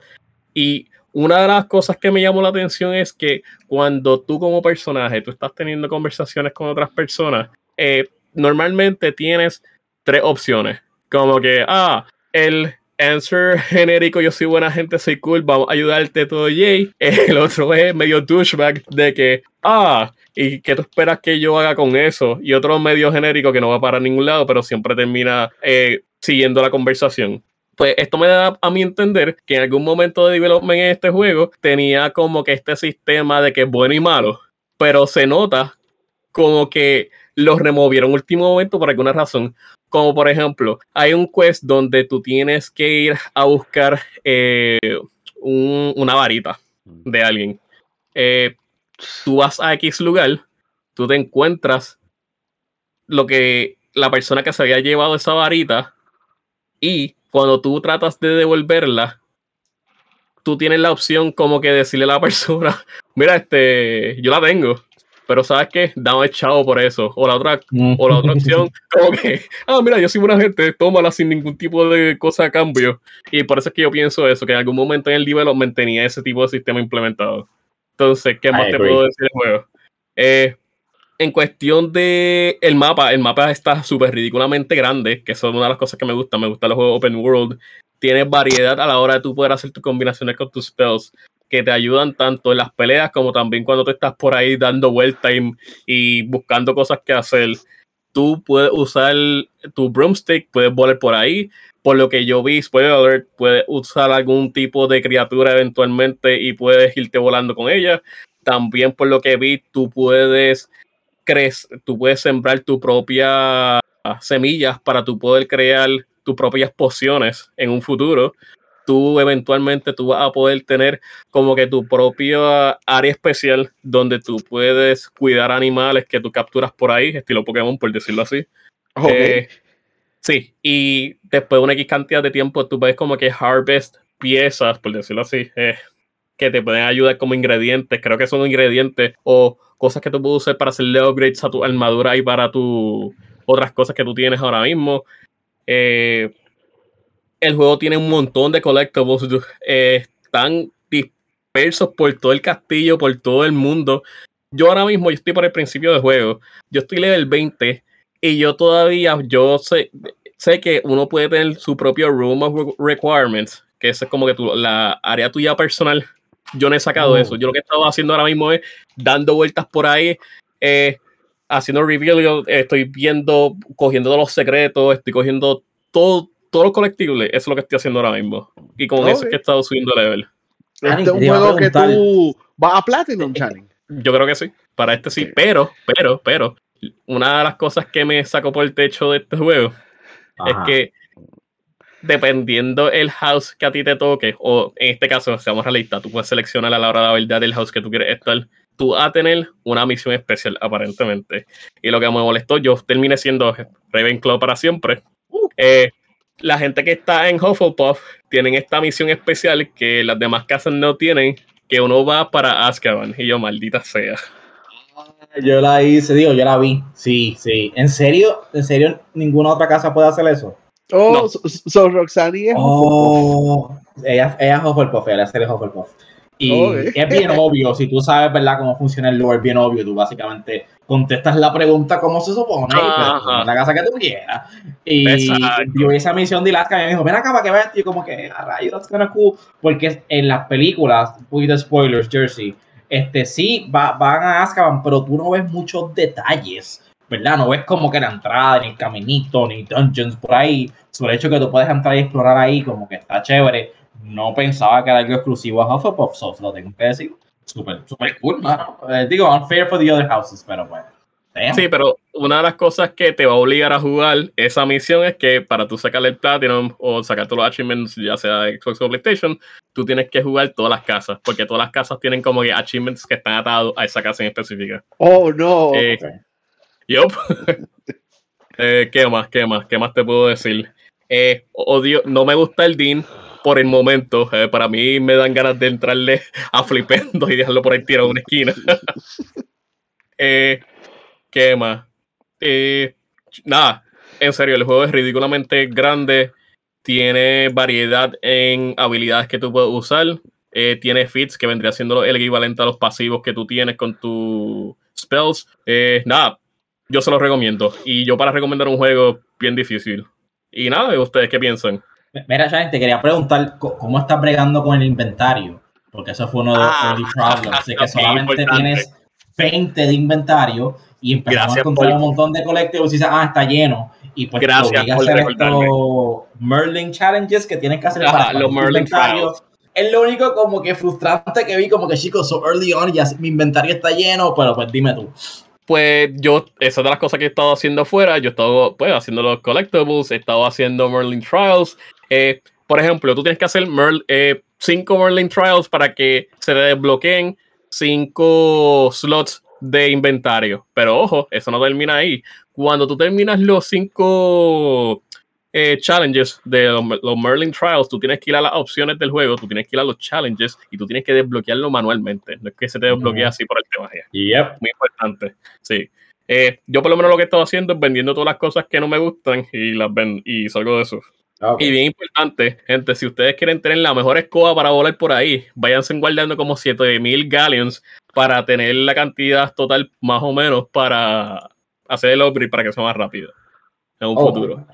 Y una de las cosas que me llamó la atención es que cuando tú como personaje, tú estás teniendo conversaciones con otras personas, normalmente tienes tres opciones. Como que, ah, el answer genérico, yo soy buena gente, soy cool, vamos a ayudarte todo, Jay. El otro es medio douchebag de que, ah, ¿y qué tú esperas que yo haga con eso? Y otro medio genérico que no va para ningún lado, pero siempre termina eh, siguiendo la conversación. Pues esto me da a mí entender que en algún momento de development en este juego tenía como que este sistema de que es bueno y malo, pero se nota como que los removieron último momento por alguna razón. Como por ejemplo, hay un quest donde tú tienes que ir a buscar eh, una varita de alguien. Eh, tú vas a X lugar, tú te encuentras lo que la persona que se había llevado esa varita y cuando tú tratas de devolverla, tú tienes la opción como que decirle a la persona, mira, este, yo la tengo, pero ¿sabes qué? Dame chavo por eso. O la otra, o la otra opción, como que, ah, mira, yo soy buena gente, tómala sin ningún tipo de cosa a cambio. Y por eso es que yo pienso eso, que en algún momento en el development tenía ese tipo de sistema implementado. Entonces, ¿qué más te puedo decir del juego? Eh, en cuestión de el mapa, el mapa está súper ridículamente grande, que son una de las cosas que me gusta. Me gusta los juegos open world. Tiene variedad a la hora de tú poder hacer tus combinaciones con tus spells que te ayudan tanto en las peleas como también cuando tú estás por ahí dando vuelta y, buscando cosas que hacer. Tú puedes usar tu broomstick, puedes volar por ahí. Por lo que yo vi, spoiler alert, puedes usar algún tipo de criatura eventualmente y puedes irte volando con ella. También por lo que vi, tú puedes crecer, tú puedes sembrar tu propia semillas para tú poder crear tus propias pociones en un futuro tú eventualmente tú vas a poder tener como que tu propia área especial donde tú puedes cuidar animales que tú capturas por ahí, estilo Pokémon, por decirlo así. Eh, sí, y después de una X cantidad de tiempo tú puedes como que harvest piezas, por decirlo así, eh, que te pueden ayudar como ingredientes, creo que son ingredientes o cosas que tú puedes usar para hacerle upgrades a tu armadura y para tu otras cosas que tú tienes ahora mismo. Eh, el juego tiene un montón de collectibles, eh, están dispersos por todo el castillo, por todo el mundo. Yo ahora mismo yo estoy por el principio del juego, yo estoy level 20 y yo todavía, yo sé, sé que uno puede tener su propio Room of Requirements, que eso es como que tu, la área tuya personal. Yo no he sacado Oh. eso. Yo lo que he estado haciendo ahora mismo es dando vueltas por ahí, eh, haciendo reveal, yo estoy viendo, cogiendo los secretos, estoy cogiendo todo, todo lo colectible. Eso es lo que estoy haciendo ahora mismo. Y con eso es que he estado subiendo level. Este es un juego que tú vas a Platinum, Channing. Yo creo que sí, para este sí. Pero, pero, pero, una de las cosas que me sacó por el techo de este juego Ajá. es que dependiendo el house que a ti te toque, o en este caso, seamos realistas, tú puedes seleccionar a la hora de la verdad el house que tú quieres estar, tú vas a tener una misión especial, aparentemente. Y lo que me molestó, yo terminé siendo Ravenclaw para siempre. Eh, la gente que está en Hufflepuff tienen esta misión especial que las demás casas no tienen, que uno va para Azkaban. Y yo, maldita sea. Yo la hice, digo, yo la vi. Sí, sí. ¿En serio? ¿En serio ninguna otra casa puede hacer eso? Oh, No. so, so Roxanne es Oh, ella, ella es Hufflepuff, ella es Hufflepuff. Y es bien obvio, si tú sabes, ¿verdad?, cómo funciona el lore, es bien obvio. Tú básicamente contestas la pregunta como se supone, y pues, la casa que tú quieras. Y Exacto. yo vi esa misión de Alaska y me dijo, ven acá para que veas. Y como que, a rayos, that's kinda cool. Porque en las películas, un poquito de spoilers, Jersey, este, sí, va- van a Azkaban, pero tú no ves muchos detalles, ¿verdad? No ves como que la entrada, ni el caminito, ni dungeons por ahí. Sobre el hecho que tú puedes entrar y explorar ahí, como que está chévere. No pensaba que era algo exclusivo a Hufflepuff, so lo tengo que decir. Súper, súper cool, mano. Eh, digo, unfair for the other houses, pero bueno. Damn. Sí, pero una de las cosas que te va a obligar a jugar esa misión es que para tú sacarle el Platinum o sacar todos los achievements, ya sea de Xbox o PlayStation, tú tienes que jugar todas las casas, porque todas las casas tienen como que achievements que están atados a esa casa en específica. Oh, no. Eh. Yup. Eh, ¿Qué más? ¿Qué más? ¿Qué más te puedo decir? Eh, odio, no me gusta el Dean por el momento. eh, para mí me dan ganas de entrarle a flipendo y dejarlo por ahí tirado en una esquina. Eh, ¿Qué más? Eh, nada, en serio, el juego es ridículamente grande. Tiene variedad en habilidades que tú puedes usar. eh, tiene feats que vendría siendo el equivalente a los pasivos que tú tienes con tus spells. Eh, nada, yo se los recomiendo. Y yo para recomendar un juego bien difícil. Y nada, ¿ustedes qué piensan? Mira, Shane, te quería preguntar cómo estás bregando con el inventario, porque eso fue uno de los Ah, early problems, de que solamente importante. tienes 20 de inventario y empezamos Gracias a encontrar por- un montón de colectivos y dices, ah, está lleno. Y pues Gracias te por hacer estos Merlin Challenges que tienes que hacer Ajá, para los Merlin inventario. Trials. Es lo único como que frustrante que vi, como que chicos, so early on, ya mi inventario está lleno, pero pues dime tú. Pues yo, esa es de las cosas que he estado haciendo afuera. Yo he estado pues, haciendo los collectibles, he estado haciendo Merlin Trials. Eh, por ejemplo, tú tienes que hacer Merl, eh, cinco Merlin Trials para que se desbloqueen cinco slots de inventario. Pero ojo, eso no termina ahí. Cuando tú terminas los cinco eh, challenges de los, los Merlin Trials, tú tienes que ir a las opciones del juego, tú tienes que ir a los challenges y tú tienes que desbloquearlo manualmente. No es que se te desbloquee así por el tema. Yep. muy importante. Sí. Eh, yo por lo menos lo que he estado haciendo es vendiendo todas las cosas que no me gustan y las ven y salgo de eso. Y bien importante, gente, si ustedes quieren tener la mejor escoba para volar por ahí, váyanse guardando como 7000 galleons para tener la cantidad total más o menos para hacer el upgrade para que sea más rápido en un Oh. futuro.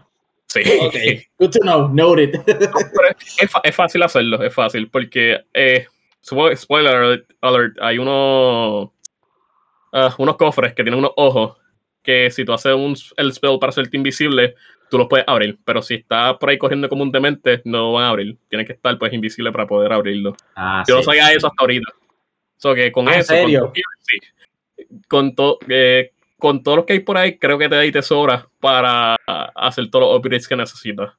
Sí. Ok, good to know, noted. Es, es fácil hacerlo, es fácil, porque, eh, spo- spoiler alert, alert, hay unos, ah, unos cofres que tienen unos ojos que si tú haces un, el spell para hacerte invisible, tú los puedes abrir, pero si estás por ahí corriendo como un demente, no van a abrir. Tienes que estar pues invisible para poder abrirlo. Ah, Yo no sí. sabía eso hasta ahorita. So que con Ah, ¿en eso, con, serio? todo- sí. con, to- eh, con todo lo que hay por ahí, creo que te da y te sobra para hacer todos los upgrades que necesitas.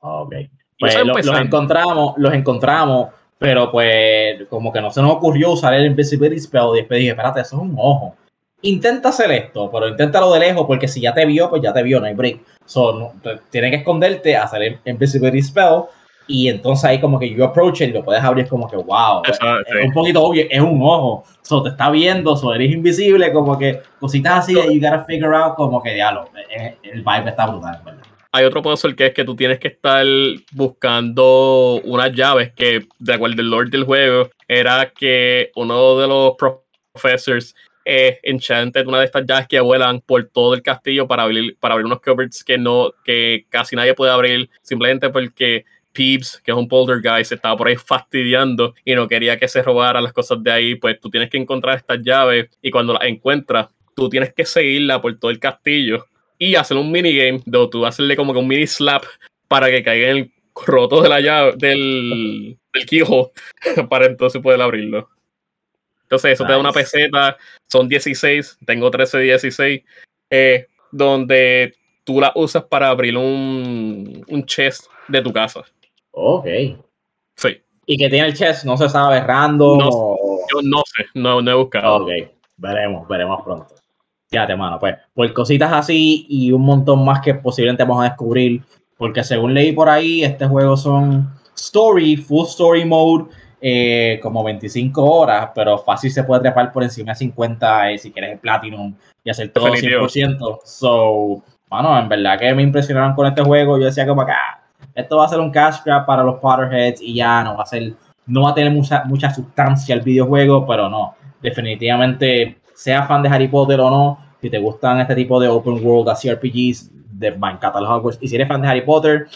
Ok. Pues lo- los encontramos, los encontramos, pero pues como que no se nos ocurrió usar el Invisibility Spell y después dije, espérate, eso es un ojo. Intenta hacer esto, pero inténtalo de lejos porque si ya te vio, pues ya te vio, no hay break. So, no, que esconderte, hacer el Invisibility Spell y entonces ahí como que you approach it y lo puedes abrir como que wow. Exacto, Es un poquito obvio, es un ojo. So, te está viendo, so, eres invisible, como que cositas así, you gotta figure out como que diablo, eh, el vibe está brutal, ¿verdad? hay otro puzzle que es que tú tienes que estar buscando unas llaves que, de acuerdo al lore del juego, era que uno de los professors eh, enchanted una de estas llaves que vuelan por todo el castillo para abrir, para abrir unos cupboards que no, que casi nadie puede abrir, simplemente porque Peeps, que es un poltergeist, estaba por ahí fastidiando y no quería que se robara las cosas de ahí, pues tú tienes que encontrar estas llaves y cuando las encuentras, tú tienes que seguirla por todo el castillo y hacer un minigame donde tú hacerle como que un mini slap para que caiga en el roto de la llave del, del quijo para entonces poder abrirlo. Entonces, eso te da una peseta, son 16, tengo 13 16, eh, donde tú la usas para abrir un, un chest de tu casa. Ok. Sí. ¿Y que tiene el chest? ¿No se sabe random? No, o- Yo no sé, no, no he buscado. Ok, veremos, veremos pronto. Fíjate, mano, pues, por cositas así y un montón más que posiblemente vamos a descubrir, porque según leí por ahí, este juego son story, full story mode, eh, como 25 horas, pero fácil se puede trepar por encima de 50 eh, si quieres el Platinum y hacer todo Definitivo. 100%. So, mano, en verdad que me impresionaron con este juego. Yo decía como acá, esto va a ser un cash grab para los Potterheads y ya no va a ser, no va a tener mucha, mucha sustancia el videojuego, pero no, definitivamente, sea fan de Harry Potter o no, si te gustan este tipo de open world, así RPGs, de, los Hogwarts. Y si eres fan de Harry Potter,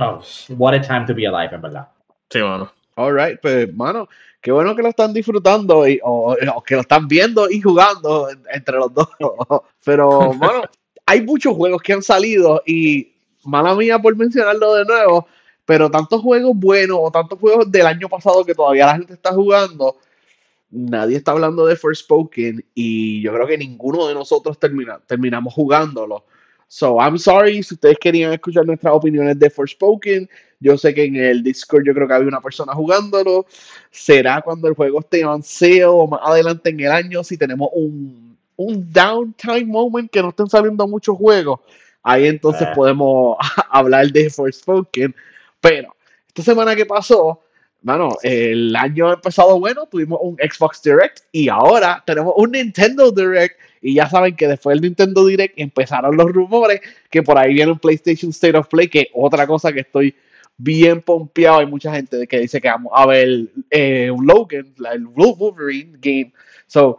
oh, what a time to be alive, en verdad. Sí, mano. Alright, pues, mano, qué bueno que lo están disfrutando y, o, o que lo están viendo y jugando en- entre los dos. Pero, mano, hay muchos juegos que han salido y, mala mía por mencionarlo de nuevo, pero tantos juegos buenos o tantos juegos del año pasado que todavía la gente está jugando, nadie está hablando de Forspoken y yo creo que ninguno de nosotros termina, terminamos jugándolo. So, I'm sorry si ustedes querían escuchar nuestras opiniones de Forspoken. Yo sé que en el Discord yo creo que había una persona jugándolo. Será cuando el juego esté sale o más adelante en el año si tenemos un, un downtime moment que no estén saliendo muchos juegos. Ahí entonces Eh. podemos hablar de Forspoken. Pero esta semana que pasó, Mano, el año ha empezado bueno, tuvimos un Xbox Direct y ahora tenemos un Nintendo Direct y ya saben que después del Nintendo Direct empezaron los rumores que por ahí viene un PlayStation State of Play, que otra cosa que estoy bien pompeado, hay mucha gente que dice que vamos a ver eh, Logan, el Wolverine game, so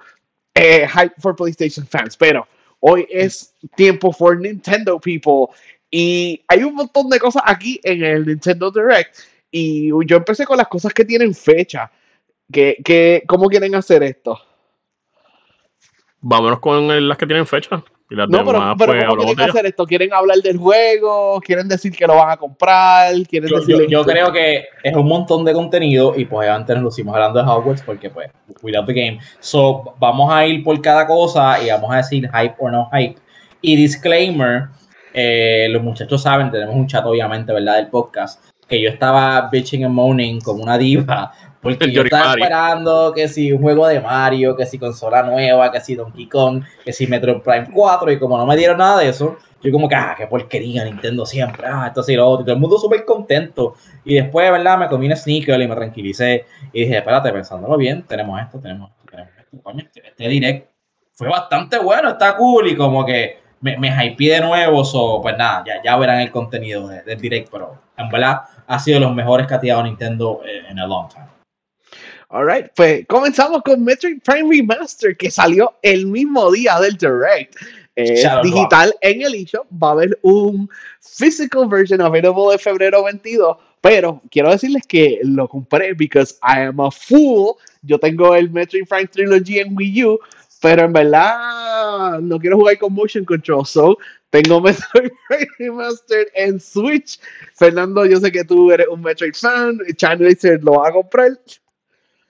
eh, hype for PlayStation fans, pero hoy es tiempo for Nintendo people y hay un montón de cosas aquí en el Nintendo Direct y yo empecé con las cosas que tienen fecha. Que, que, ¿Cómo quieren hacer esto? Vámonos con las que tienen fecha. Y las No, pero, demás, pero pues, ¿cómo quieren hacer esto? ¿Quieren hablar del juego? ¿Quieren decir que lo van a comprar? ¿Quieren Yo, yo- yo creo que es un montón de contenido y pues antes nos lucimos hablando de Hogwarts porque pues we love the game. So vamos a ir por cada cosa y vamos a decir hype o no hype. Y disclaimer, eh, los muchachos saben, tenemos un chat obviamente, ¿verdad? Del podcast, que yo estaba bitching and moaning como una diva porque yo estaba esperando que si un juego de Mario, que si consola nueva, que si Donkey Kong, que si Metroid Prime 4 y como no me dieron nada de eso, yo como que, ah, qué porquería Nintendo siempre, ah, esto sí, lo otro, y todo el mundo súper contento. Y después, ¿verdad? Me comí un sneaker y me tranquilicé. Y dije, espérate, pensándolo bien, tenemos esto, tenemos esto, tenemos esto. Coño, este, este direct fue bastante bueno, está cool. Y como que me, me hypeé de nuevo. So, pues nada, ya, ya verán el contenido de- del direct. Pero en verdad ha sido de los mejores que ha tirado Nintendo eh, en a long time. Alright, pues comenzamos con Metroid Prime Remaster que salió el mismo día del Direct. Es digital en el eShop. Va a haber un physical version available de febrero 22. Pero quiero decirles que lo compré because I am a fool. Yo tengo el Metroid Prime Trilogy en Wii U. Pero en verdad no quiero jugar con motion control. So tengo Metroid Prime Remastered en Switch. Fernando, yo sé que tú eres un Metroid fan. Chandler lo va a comprar.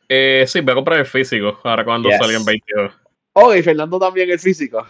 Eh, sí, voy a comprar el físico ahora cuando Yes. salga en 22. Oh, y Fernando también el físico.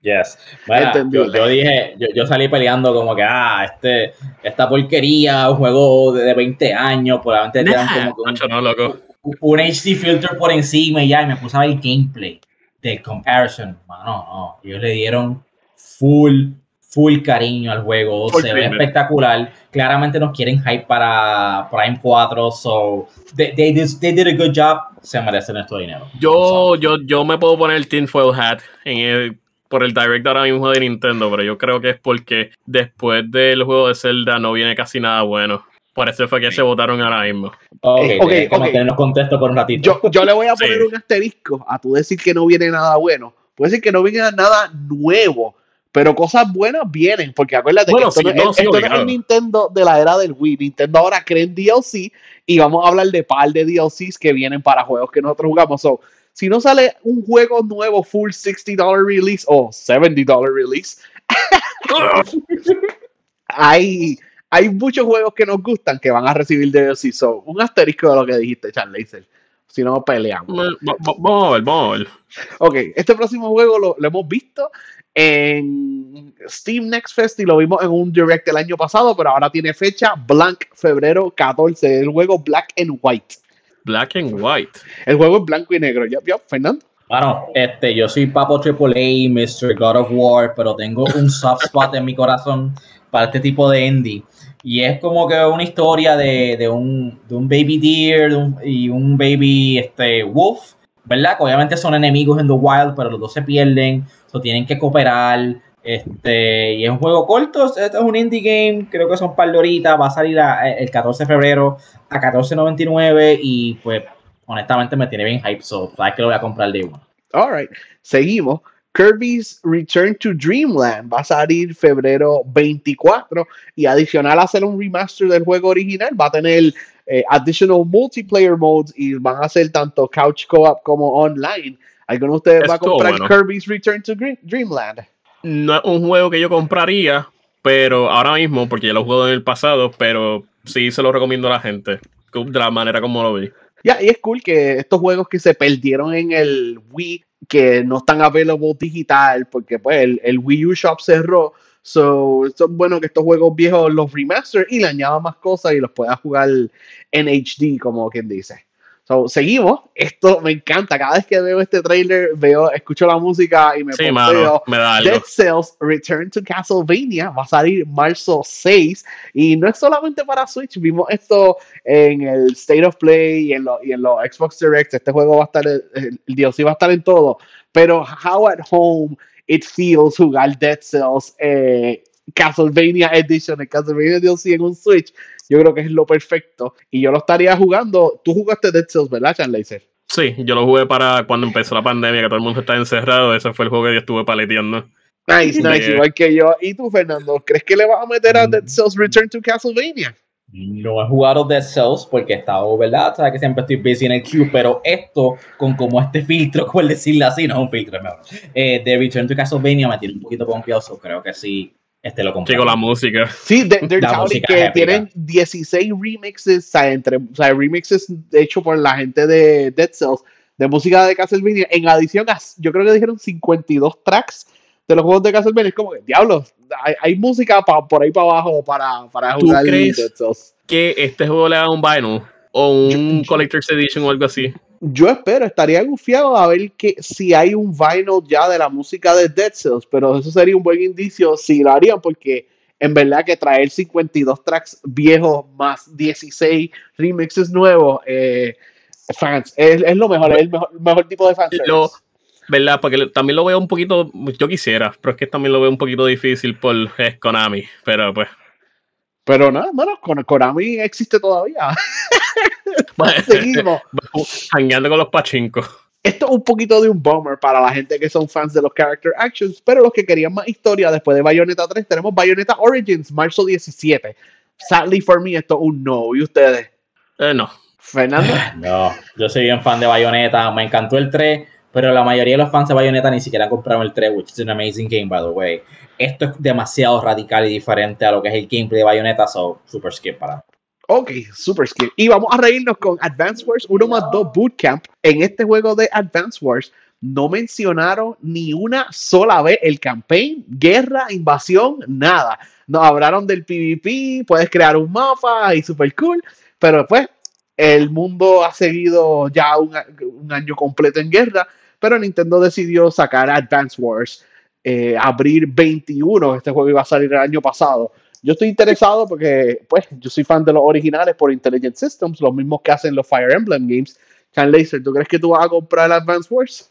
Yes. Bueno, yo, yo dije, yo, yo salí peleando como que, ah, este, esta porquería, un juego de, de 20 años, probablemente te dan como que un, no, loco. un HD filter por encima y ya, y me puse a ver el gameplay de comparison. Mano, no, ellos le dieron full, full cariño al juego, Full se ve espectacular. Claramente nos quieren hype para Prime 4, so they, they, did, they did a good job, se merecen nuestro dinero. Yo, yo, yo me puedo poner el tinfoil hat en el, por el direct ahora mismo de Nintendo, pero yo creo que es porque después del juego de Zelda no viene casi nada bueno. Por eso fue que se votaron ahora mismo. Ok, Eh, ok, tienes que ok. mantenernos contentos por un ratito. Yo, yo le voy a Sí. poner un asterisco a tú decir que no viene nada bueno. Puede decir que no viene nada nuevo, pero cosas buenas vienen, porque acuérdate que esto, no, es el Nintendo de la era del Wii. Nintendo ahora creen DLC y vamos a hablar de par de DLCs que vienen para juegos que nosotros jugamos. So, si no sale un juego nuevo full $60 release o $70 release, hay, hay muchos juegos que nos gustan que van a recibir DLC. So, un asterisco de lo que dijiste, Charles. Si no, peleamos. Vamos a ver, vamos a ver. Ok, este próximo juego lo, lo hemos visto en Steam Next Fest y lo vimos en un direct el año pasado, pero ahora tiene fecha Blank, febrero 14, el juego Black and White. Black and White. El juego es blanco y negro. ¿Ya, ya Fernando? Bueno, este, yo soy Papo AAA, Mr. God of War, pero tengo un soft spot en mi corazón para este tipo de indie. Y es como que una historia de, de, un, de un, baby deer y un baby este, wolf, ¿verdad? Obviamente son enemigos en The Wild, pero los dos se pierden tienen que cooperar. Este, y es un juego corto, este es un indie game, creo que son par de horitas, va a salir el 14 de febrero a 14.99 y pues honestamente me tiene bien hype, so sabes que lo voy a comprar de uno. Alright, seguimos. Kirby's Return to Dreamland va a salir febrero 24 y adicional a hacer un remaster del juego original va a tener eh, additional multiplayer modes y van a ser tanto couch co-op como online. ¿Alguno de ustedes va a comprar Kirby's Return to Dreamland? No es un juego que yo compraría, pero ahora mismo, porque ya lo he jugado en el pasado, pero sí se lo recomiendo a la gente, de la manera como lo vi. Ya, y es cool que estos juegos que se perdieron en el Wii, que no están available digital, porque pues el, Wii U Shop cerró, So, es bueno que estos juegos viejos los remaster y le añadan más cosas y los puedas jugar en HD, como quien dice seguimos. Esto me encanta. Cada vez que veo este trailer, veo, escucho la música y me sí, me da Dead Cells Return to Castlevania va a salir marzo 6 y no es solamente para Switch. Vimos esto en el State of Play y en, los Xbox Direct. Este juego va a estar, el, Dios sí va a estar en todo. Pero how at home it feels jugar Dead Cells eh, Castlevania Edition, el Castlevania DLC en un Switch yo creo que es lo perfecto. Y yo lo estaría jugando. Tú jugaste Dead Cells, ¿verdad, Chan Sí, yo lo jugué para cuando empezó la pandemia, que todo el mundo está encerrado. Ese fue el juego que yo estuve paleteando. Nice, nice, igual que yo. ¿Y tú, Fernando? ¿Crees que le vas a meter a Dead Cells Return to Castlevania? No he jugado Dead Cells porque he estado, ¿verdad? Sabes que siempre estoy busy en el queue, pero esto, con como este filtro, como decirlo así, no es un filtro, es mejor. Eh, de Return to Castlevania me tiene un poquito confiado, creo que sí este lo compré. con la música. Sí, de, que tienen 16 remixes, entre, o sea, remixes hechos por la gente de Dead Cells, de música de Castlevania, en adición a, yo creo que dijeron 52 tracks de los juegos de Castlevania. Es como que, diablo, hay, música por ahí para abajo para, para jugar Dead Cells. que este juego le haga un vinyl o un Collector's Edition o algo así? Yo espero, estaría confiado a ver que si hay un vinyl ya de la música de Dead Cells, pero eso sería un buen indicio si lo harían, porque en verdad que traer 52 tracks viejos más 16 remixes nuevos, eh, fans, es, lo mejor, es el mejor, tipo de fans. ¿Verdad? Porque también lo veo un poquito, yo quisiera, pero es que también lo veo un poquito difícil por Konami, pero pues. Pero nada, bueno, con Konami existe todavía. Seguimos. Hangueando con los pachincos. Esto es un poquito de un bummer para la gente que son fans de los character actions, pero los que querían más historia después de Bayonetta 3, tenemos Bayonetta Origins, marzo 17. Sadly for me, esto es un no. ¿Y ustedes? Eh, no. ¿Fernando? No, yo soy bien fan de Bayonetta, me encantó el 3, pero la mayoría de los fans de Bayonetta ni siquiera compraron el 3, which is an amazing game, by the way. Esto es demasiado radical y diferente a lo que es el gameplay de Bayonetta, so super skip para Ok, super skill. Y vamos a reírnos con Advance Wars 1 más 2 Bootcamp. En este juego de Advance Wars no mencionaron ni una sola vez el campaign, guerra, invasión, nada. No hablaron del PvP, puedes crear un mapa y super cool, pero después el mundo ha seguido ya un, año completo en guerra, pero Nintendo decidió sacar Advance Wars, eh, abrir 21, este juego iba a salir el año pasado, yo estoy interesado porque, pues, yo soy fan de los originales por Intelligent Systems, los mismos que hacen los Fire Emblem Games. Chan Laser, ¿tú crees que tú vas a comprar el Advance Wars?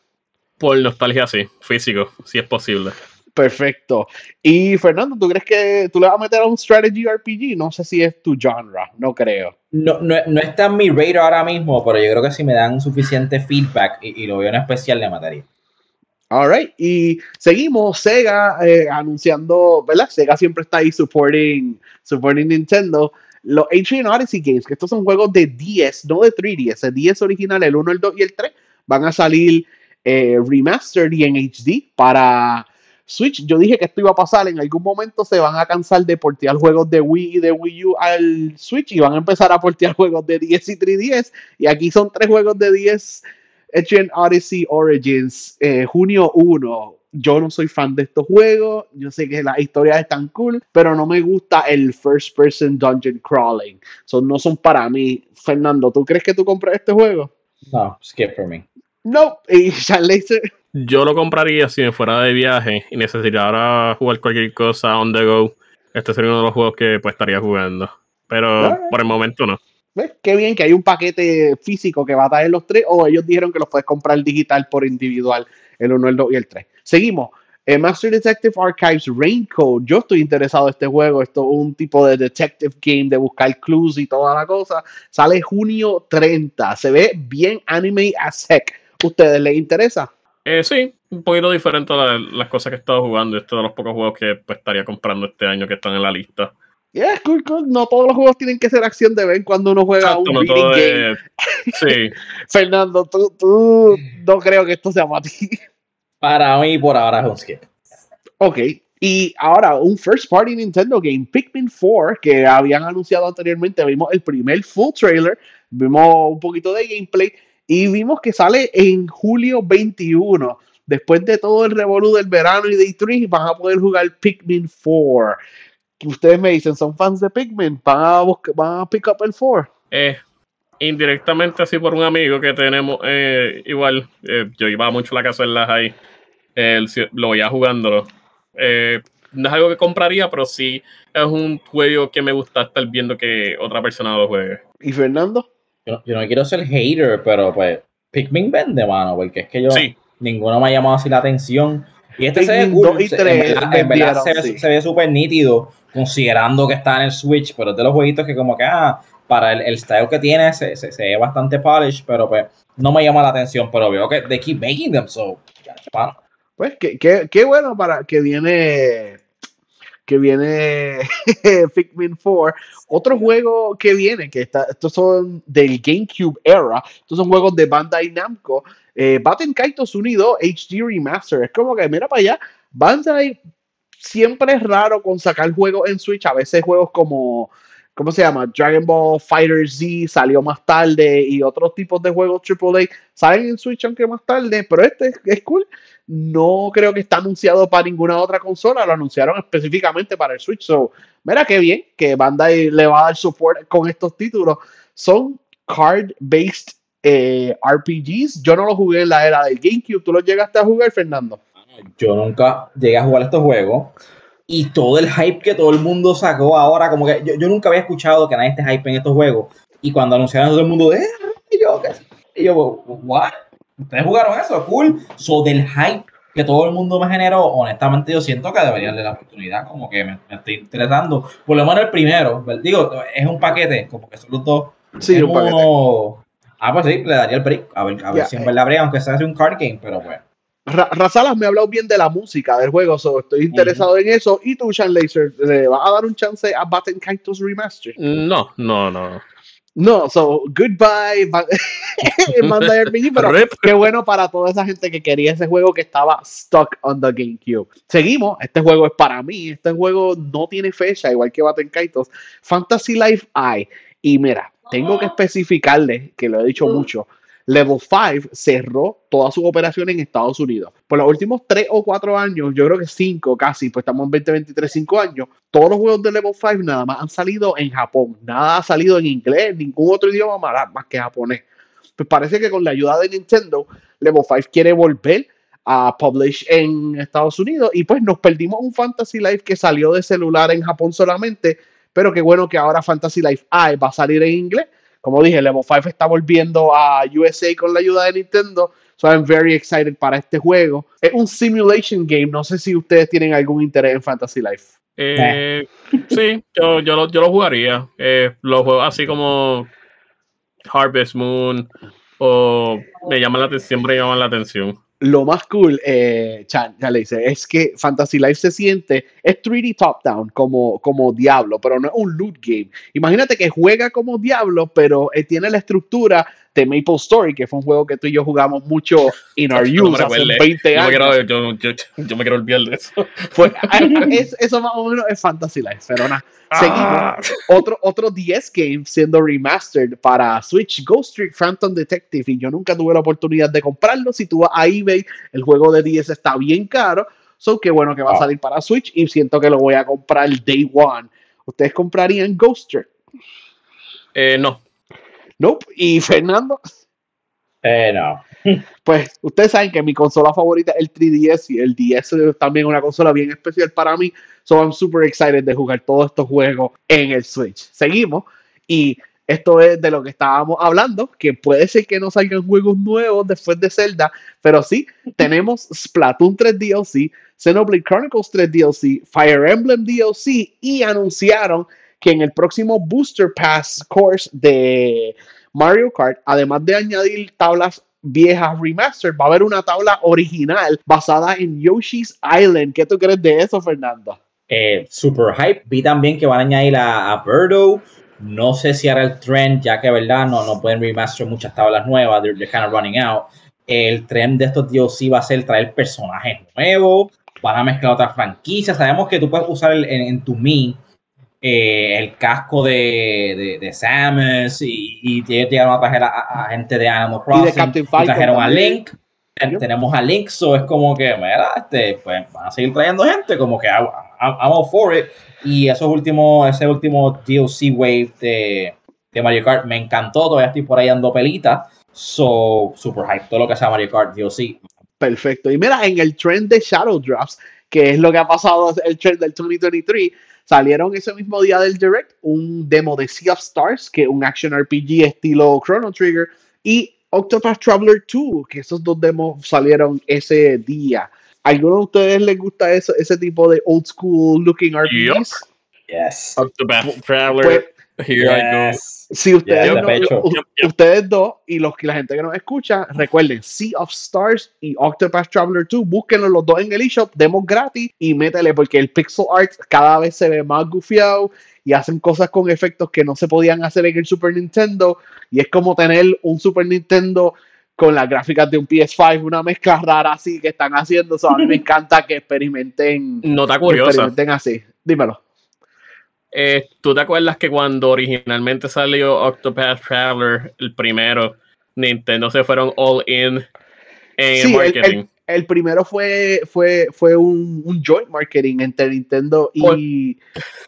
Por nostalgia, sí, físico, si es posible. Perfecto. Y Fernando, ¿tú crees que tú le vas a meter a un strategy RPG? No sé si es tu genre, no creo. No, no, no está en mi radar ahora mismo, pero yo creo que si me dan suficiente feedback y, lo veo en especial, le mataría. Alright, y seguimos Sega eh, anunciando, ¿verdad? Sega siempre está ahí supporting, supporting Nintendo. Los Ancient Odyssey Games, que estos son juegos de 10, no de 3DS, el 10 original, el 1, el 2 y el 3, van a salir eh, remastered y en HD para Switch. Yo dije que esto iba a pasar, en algún momento se van a cansar de portear juegos de Wii y de Wii U al Switch y van a empezar a portear juegos de 10 y 3DS. Y aquí son tres juegos de 10 Ancient Odyssey Origins, eh, junio 1. Yo no soy fan de estos juegos. Yo sé que las historias están cool, pero no me gusta el first person dungeon crawling. So, no son para mí. Fernando, ¿tú crees que tú compras este juego? No, skip for me. No. Y Sean Laser. Yo lo compraría si me fuera de viaje y necesitara jugar cualquier cosa on the go. Este sería uno de los juegos que pues, estaría jugando. Pero por el momento no. ¿Ves? Qué bien que hay un paquete físico que va a traer los tres, o ellos dijeron que los puedes comprar digital por individual, el 1, el 2 y el 3. Seguimos. Eh, Master Detective Archives Raincoat. Yo estoy interesado en este juego. Esto es un tipo de detective game de buscar clues y toda la cosa. Sale junio 30. Se ve bien anime as heck. ¿Ustedes les interesa? Eh, sí, un poquito diferente a la- las cosas que he estado jugando. Este de los pocos juegos que pues, estaría comprando este año que están en la lista. Yeah, cool, cool. No todos los juegos tienen que ser acción de vez cuando uno juega Exacto, un no todo game. es- Sí, Fernando, tú, tú no creo que esto sea para ti. Para mí, por ahora es un skip. Ok, y ahora un first party Nintendo game, Pikmin 4, que habían anunciado anteriormente, vimos el primer full trailer, vimos un poquito de gameplay y vimos que sale en julio 21. Después de todo el revolú del verano y de E3, van a poder jugar Pikmin 4. Que ustedes me dicen, ¿son fans de Pikmin? ¿Van a, buscar- van a pick up el 4? eh, indirectamente así por un amigo que tenemos eh, igual. eh, yo iba mucho a la casa de las ahí. Sí- lo veía jugándolo. Eh, no es algo que compraría, pero sí es un juego que me gusta estar viendo que otra persona lo juegue. ¿Y Fernando? Yo, no- yo no quiero ser hater, pero pues Pikmin vende, mano, porque es que yo Sí, ninguno me ha llamado así la atención. Y este se ve Pikmin cool, 2 y se- 3 en verdad, en verdad se, ve- sí. se ve súper nítido, considerando que está en el Switch, pero es de los jueguitos que como que, ah, para el, el style que tiene se, se, se ve bastante polished, pero pues no me llama la atención, pero veo que they keep making them, so, ya, mano. Pues qué, qué, qué bueno para que viene que viene Pikmin 4. Otro juego que viene, que está, estos son del GameCube era, estos son juegos de Bandai Namco, eh, Batten Kaitos Unido HD Remaster. Es como que, mira para allá, Bandai siempre es raro con sacar juegos en Switch, a veces juegos como, ¿cómo se llama? Dragon Ball Fighter Z salió más tarde y otros tipos de juegos AAA salen en Switch aunque más tarde, pero este es, cool no creo que está anunciado para ninguna otra consola, lo anunciaron específicamente para el Switch. So, mira qué bien que Bandai le va a dar support con estos títulos. Son card-based eh, RPGs. Yo no los jugué en la era del GameCube. ¿Tú los llegaste a jugar, Fernando? Yo nunca llegué a jugar estos juegos y todo el hype que todo el mundo sacó ahora, como que yo, yo nunca había escuchado que nadie esté hype en estos juegos. Y cuando anunciaron todo el mundo, eh, y yo, ¿qué? Y yo, what? ¿Ustedes jugaron eso? Cool. So, del hype que todo el mundo me generó, honestamente yo siento que deberían darle la oportunidad, como que me, me estoy interesando. Por lo menos el primero, ¿ver? digo, es un paquete, como que son los dos. Sí, Es un paquete. uno- Ah, pues sí, le daría el break. A ver, a ver si en eh. verdad brega, aunque sea un card game, pero pues. Ra- Razalas me ha hablado bien de la música del juego, so estoy interesado en eso. ¿Y tú, Sean Laser, le vas a dar un chance a Batten Kaitos Remaster? no, no, no. No, so goodbye, Bandai RPG, pero Rip. qué bueno para toda esa gente que quería ese juego que estaba stuck on the GameCube. Seguimos, este juego es para mí, este juego no tiene fecha, igual que Batten Kaitos. Fantasy Life I. Y mira, tengo que especificarle, que lo he dicho mucho, Level 5 cerró todas sus operaciones en Estados Unidos. Por los últimos 3 o 4 años, yo creo que 5 casi, pues estamos en 2023, 5 años, todos los juegos de Level 5 nada más han salido en Japón. Nada ha salido en inglés, ningún otro idioma más, que japonés. Pues parece que con la ayuda de Nintendo, Level 5 quiere volver a publish en Estados Unidos y pues nos perdimos un Fantasy Life que salió de celular en Japón solamente, pero qué bueno que ahora Fantasy Life I va a salir en inglés. Como dije, Level 5 está volviendo a USA con la ayuda de Nintendo. So I'm very excited para este juego. Es un simulation game. No sé si ustedes tienen algún interés en Fantasy Life. Eh, sí, yo, yo, lo, yo lo jugaría. Eh, los juegos así como Harvest Moon o me llaman la siempre me llaman la atención. Lo más cool, eh, Chan, ya le dice, es que Fantasy Life se siente, es 3D top-down como, como Diablo, pero no es un loot game. Imagínate que juega como Diablo, pero eh, tiene la estructura de Maple Story, que fue un juego que tú y yo jugamos mucho en our youth hace 20 años. Yo me, quiero, yo, me quiero olvidar de eso. Pues, es, eso más o menos es Fantasy Life, pero nada. Seguimos. Ah. Otro, otro 10 game siendo remastered para Switch, Ghost Trick Phantom Detective. Y yo nunca tuve la oportunidad de comprarlo. Si tú vas a eBay, el juego de 10 está bien caro. So, qué bueno que va a ah. salir para Switch y siento que lo voy a comprar el day one. ¿Ustedes comprarían Ghost Trick? Eh, no. Nope. ¿Y Fernando? Eh, no. Pues ustedes saben que mi consola favorita es el 3DS y el DS es también una consola bien especial para mí. So I'm super excited de jugar todos estos juegos en el Switch. Seguimos y esto es de lo que estábamos hablando, que puede ser que no salgan juegos nuevos después de Zelda, pero sí, tenemos Splatoon 3 DLC, Xenoblade Chronicles 3 DLC, Fire Emblem DLC y anunciaron que en el próximo Booster Pass Course de Mario Kart, además de añadir tablas viejas remaster, va a haber una tabla original basada en Yoshi's Island. ¿Qué tú crees de eso, Fernando? Eh, super hype. Vi también que van a añadir a, Birdo. No sé si hará el trend, ya que verdad no, no pueden remaster muchas tablas nuevas. They're, kind of running out. El trend de estos DLC va a ser traer personajes nuevos. Van a mezclar otras franquicias. Sabemos que tú puedes usar en, tu Mi eh, el casco de, de, Samus y, y llegaron a traer a, gente de Animal Crossing. Y, trajeron a Link. Tenemos a Link, so es como que, mira, este, pues van a seguir trayendo gente, como que I'm, all for it. Y esos últimos, ese último DLC wave de, de Mario Kart me encantó, todavía estoy por ahí dando pelita. So, super hype, todo lo que sea Mario Kart DLC. Perfecto. Y mira, en el trend de Shadow Drops, que es lo que ha pasado el trend del 2023, salieron ese mismo día del Direct un demo de Sea of Stars, que es un action RPG estilo Chrono Trigger, y Octopath Traveler 2, que esos dos demos salieron ese día. ¿A alguno de ustedes les gusta eso, ese tipo de old school looking RPGs? Yes. Octopath Traveler. Pues, Here I go. Si ustedes, ustedes dos y los la gente que nos escucha, recuerden Sea of Stars y Octopath Traveler 2, búsquenlos los dos en el eShop, demos gratis y métele porque el pixel art cada vez se ve más gufiado y hacen cosas con efectos que no se podían hacer en el Super Nintendo y es como tener un Super Nintendo con las gráficas de un PS5, una mezcla rara así que están haciendo. a mí me encanta que experimenten. No está curiosa. Experimenten así. Dímelo. Eh, ¿Tú te acuerdas que cuando originalmente salió Octopath Traveler, el primero, Nintendo se fueron all in en marketing? El, primero fue, fue, fue un, joint marketing entre Nintendo y,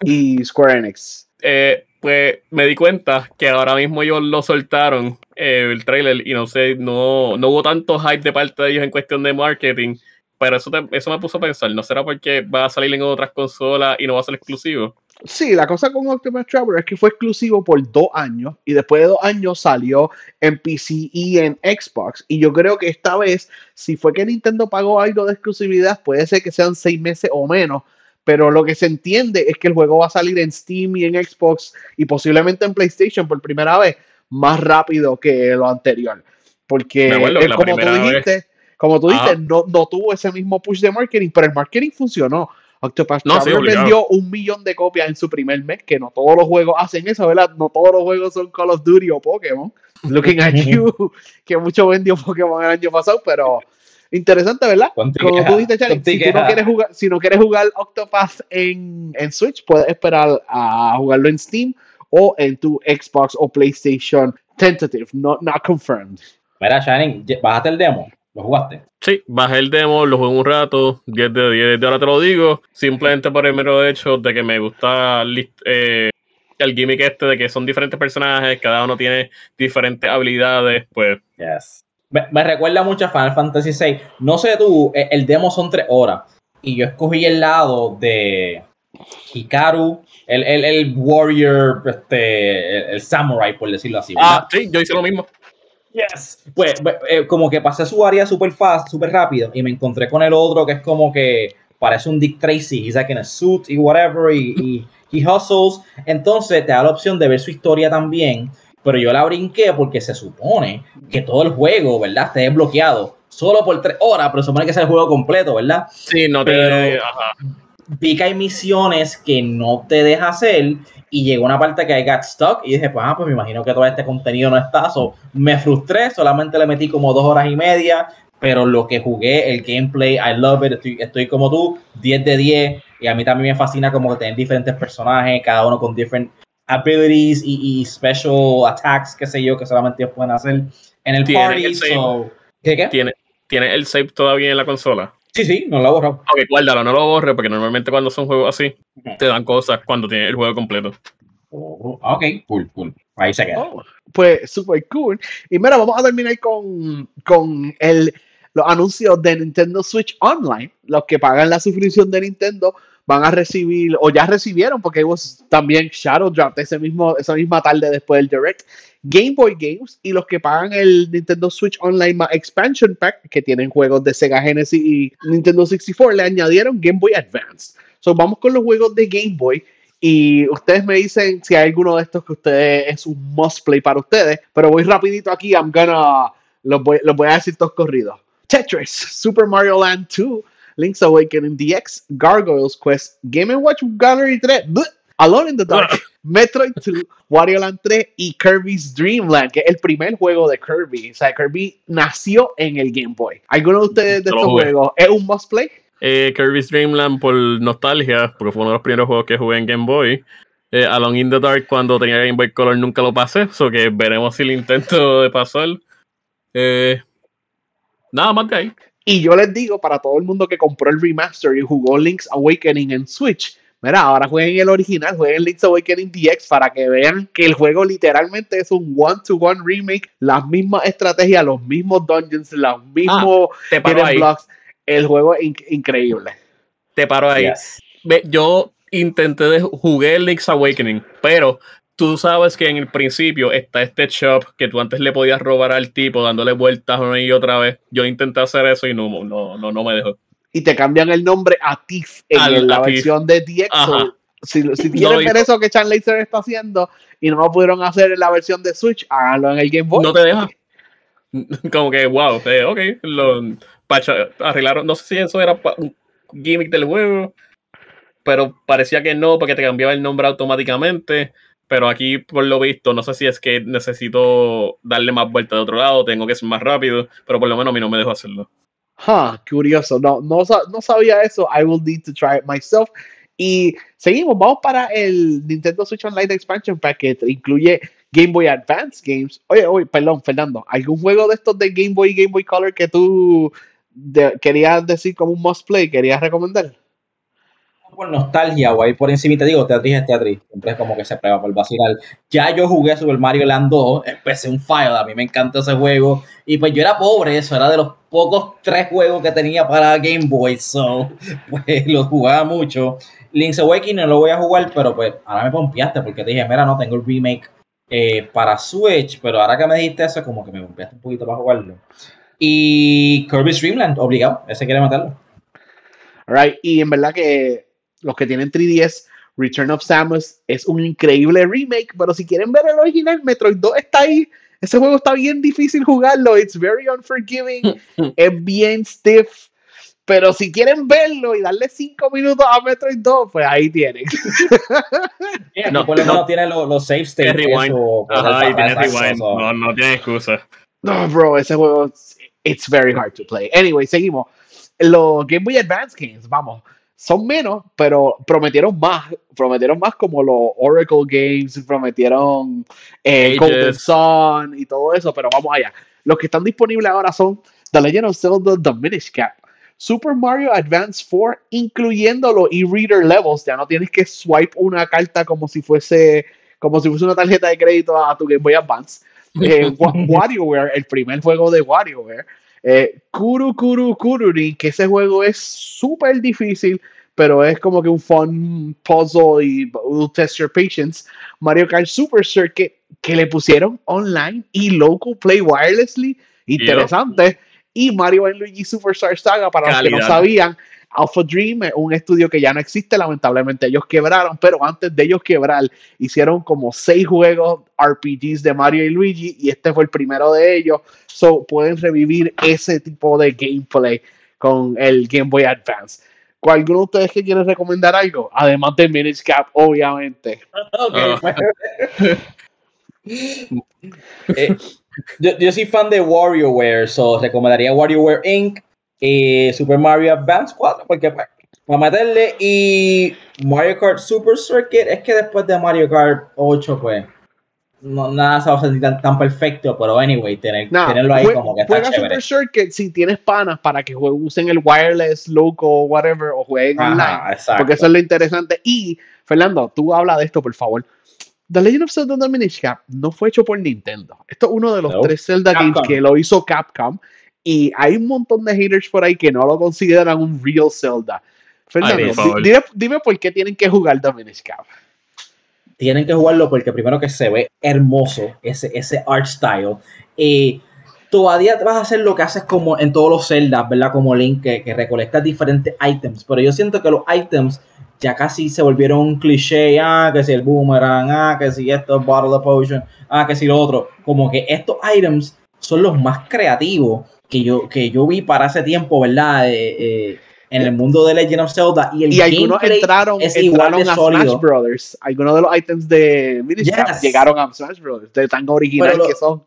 y Square Enix. Eh, pues me di cuenta que ahora mismo ellos lo soltaron, eh, el trailer, y no sé, no, no hubo tanto hype de parte de ellos en cuestión de marketing. Pero eso, eso me puso a pensar, ¿no será porque va a salir en otras consolas y no va a ser exclusivo? Sí, la cosa con Octopath Traveler es que fue exclusivo por dos años y después de dos años salió en PC y en Xbox. Y yo creo que esta vez, si fue que Nintendo pagó algo de exclusividad, puede ser que sean seis meses o menos. Pero lo que se entiende es que el juego va a salir en Steam y en Xbox y posiblemente en PlayStation por primera vez más rápido que lo anterior. Porque como, tú dijiste, como tú dijiste, no, no tuvo ese mismo push de marketing, pero el marketing funcionó. Octopath no, Traveler vendió un millón de copias en su primer mes, que no todos los juegos hacen eso, ¿verdad? No todos los juegos son Call of Duty o Pokémon. Looking at you, que mucho vendió Pokémon el año pasado, pero interesante, ¿verdad? Como tú dices, Charlie, si, tú no quieres jugar, si no quieres jugar Octopath en, en Switch, puedes esperar a jugarlo en Steam o en tu Xbox o PlayStation tentative, not, not confirmed. Mira, Shining, bájate el demo. ¿Lo jugaste? Sí, bajé el demo, lo jugué un rato, 10 de 10, de ahora te lo digo, simplemente por el mero hecho de que me gusta eh, el gimmick este de que son diferentes personajes, cada uno tiene diferentes habilidades, pues... Yes. Me, recuerda mucho a Final Fantasy VI. No sé tú, e, el demo son 3 horas y yo escogí el lado de Hikaru, el, el, el warrior, este, el, samurai, por decirlo así. Ah, sí, yo hice lo mismo. Yes. Pues, pues eh, como que pasé su área súper fast, súper rápido y me encontré con el otro que es como que parece un Dick Tracy, he's like in a suit y whatever y, y he hustles. Entonces te da la opción de ver su historia también pero yo la brinqué porque se supone que todo el juego, ¿verdad? Esté desbloqueado solo por tres horas, pero se supone que es el juego completo, ¿verdad? Sí, no te. Pero- Vi que hay misiones que no te deja hacer y llegó una parte que I got stuck y dije, pues, ah, pues me imagino que todo este contenido no está. So, me frustré, solamente le metí como dos horas y media, pero lo que jugué, el gameplay, I love it, estoy, estoy como tú, 10 de 10 y a mí también me fascina como que tener diferentes personajes, cada uno con different abilities y, y special attacks, qué sé yo, que solamente ellos pueden hacer en el party. el. So, ¿Qué, qué? ¿Tiene, ¿Tiene el save todavía en la consola? Sí, sí, no lo he borrado. Ok, guárdalo, no lo borres, porque normalmente cuando son juegos así, te dan cosas cuando tienes el juego completo. Oh, ok, cool, cool. Ahí se queda. Oh, pues super cool. Y mira, vamos a terminar con, con el, los anuncios de Nintendo Switch Online. Los que pagan la suscripción de Nintendo van a recibir, o ya recibieron, porque también Shadow Drop ese mismo, esa misma tarde después del Direct, Game Boy Games. Y los que pagan el Nintendo Switch Online Expansion Pack, que tienen juegos de Sega Genesis y Nintendo 64, le añadieron Game Boy Advance. So, vamos con los juegos de Game Boy. Y ustedes me dicen si hay alguno de estos que ustedes es un must play para ustedes. Pero voy rapidito aquí. I'm gonna. Los voy, los voy a decir todos corridos. Tetris, Super Mario Land 2, Link's Awakening DX, Gargoyles Quest, Game Watch Gallery 3, bleh, Alone in the Dark, Metroid 2, Wario Land 3 y Kirby's Dream Land, que es el primer juego de Kirby. O sea, Kirby nació en el Game Boy. ¿Alguno de ustedes de estos juegos es un must play? Eh, Kirby's Dream Land por nostalgia, porque fue uno de los primeros juegos que jugué en Game Boy. Eh, Alone in the Dark, cuando tenía Game Boy Color, nunca lo pasé, so que veremos si lo intento de pasar. Eh, nada más de ahí. Y yo les digo para todo el mundo que compró el remaster y jugó Link's Awakening en Switch, mira, ahora jueguen el original, jueguen Link's Awakening DX para que vean que el juego literalmente es un one-to-one remake, las mismas estrategias, los mismos dungeons, los mismos Te paro hidden ahí. blocks. El juego es in- increíble. Te paro ahí. Yes. Yo intenté de jugué Link's Awakening, pero tú sabes que en el principio está este shop que tú antes le podías robar al tipo dándole vueltas una y otra vez. Yo intenté hacer eso y no, no, no, no me dejó. Y te cambian el nombre a Tiff en Al- la a versión de DX. Si, si quieren ver eso que Chan Laser está haciendo y no lo pudieron hacer en la versión de Switch, háganlo en el Game Boy. No te deja. Como que, wow, eh, ok, lo pacha- arreglaron. No sé si eso era un gimmick del juego, pero parecía que no, porque te cambiaba el nombre automáticamente. Pero aquí, por lo visto, no sé si es que necesito darle más vuelta de otro lado, tengo que ser más rápido, pero por lo menos a mí no me dejó hacerlo. Huh, curioso. No, no, no sabía eso. I will need to try it myself. Y seguimos, vamos para el Nintendo Switch Online Expansion Pack que te incluye Game Boy Advance Games. Oye, oye, perdón, Fernando, ¿algún juego de estos de Game Boy y Game Boy Color que tú querías decir como un must play, querías recomendar? Por nostalgia, güey, por encima te digo, Tetris es Tetris, siempre es como que se prueba por vacilar. Ya yo jugué Super Mario Land 2, empecé un file, a mí me encanta ese juego, y pues yo era pobre, eso era de los pocos tres juegos que tenía para Game Boy, so, pues lo jugaba mucho. Link's Awakening no lo voy a jugar, pero pues ahora me pompeaste, porque te dije, mira, no tengo el remake eh, para Switch, pero ahora que me dijiste eso, como que me pompeaste un poquito para jugarlo. Y Kirby's Dream Land, obligado, ese quiere matarlo. Alright, y en verdad que los que tienen 3DS, Return of Samus es un increíble remake, pero si quieren ver el original, Metroid 2 está ahí. Ese juego está bien difícil jugarlo, it's very unforgiving, es bien stiff. Pero si quieren verlo y darle 5 minutos a Metroid 2, pues ahí tienen. Yeah, No, no, por lo no. menos tiene los, los save states. Tiene rewind. eso, poder Ajá, y pasar tiene rewind. No, no tiene excusa. No, bro, ese juego, it's very hard to play. Anyway, seguimos. Los Game Boy Advance Games, vamos, son menos, pero prometieron más. Prometieron más como los Oracle Games, prometieron eh. Golden Sun y todo eso, pero vamos allá. Los que están disponibles ahora son The Legend of Zelda The Minish Cap, Super Mario Advance 4, incluyendo los e-reader levels. Ya no tienes que swipe una carta como si fuese como si fuese una tarjeta de crédito a tu Game Boy Advance. Eh, Wa- WarioWare, el primer juego de WarioWare. Eh, Kuru Kuru Kururi, que ese juego es súper difícil, pero es como que un fun puzzle y will test your patience. Mario Kart Super Circuit, que le pusieron online y local play wirelessly. Interesante. Y Mario and Luigi Superstar Saga, para los que no Calidad. sabían, Alpha Dream es un estudio que ya no existe, lamentablemente ellos quebraron, pero antes de ellos quebrar, hicieron como seis juegos RPGs de Mario y Luigi y este fue el primero de ellos. So pueden revivir ese tipo de gameplay con el Game Boy Advance. ¿Alguno de ustedes que quiere recomendar algo? Además de Minish Cap, obviamente. Okay, pues. eh, yo, yo, soy fan de WarioWare, so recomendaría WarioWare Inc. y Super Mario Advance 4, porque pues, para meterle y Mario Kart Super Circuit, es que después de Mario Kart 8, pues no, nada se va a sentir tan, perfecto, pero anyway, tener, tenerlo ahí como que está chévere. Super Circuit si tienes panas para que usen el wireless, loco, whatever, o jueguen online. Porque eso es lo interesante. Y, Fernando, tú habla de esto, por favor. The Legend of Zelda Minish Cap no fue hecho por Nintendo. Esto es uno de los tres Zelda games que lo hizo Capcom. Y hay un montón de haters por ahí que no lo consideran un real Zelda. Fernando, dime, dime, por qué tienen que jugar The Minish Cap tienen que jugarlo porque primero que se ve hermoso ese, ese art style. Y todavía vas a hacer lo que haces como en todos los celdas, ¿verdad? Como Link, que, que recolectas diferentes items. Pero yo siento que los items ya casi se volvieron un cliché. Ah, que si el boomerang, ah, que si esto es bottle of potion, ah, que si lo otro. Como que estos items son los más creativos que yo, que yo vi para ese tiempo, ¿verdad? Eh, eh, en el mundo de Legend of Zelda y el y algunos entraron, es igual de a Smash Brothers. Algunos de los items de Minish llegaron a Smash Brothers, de tan originales que son.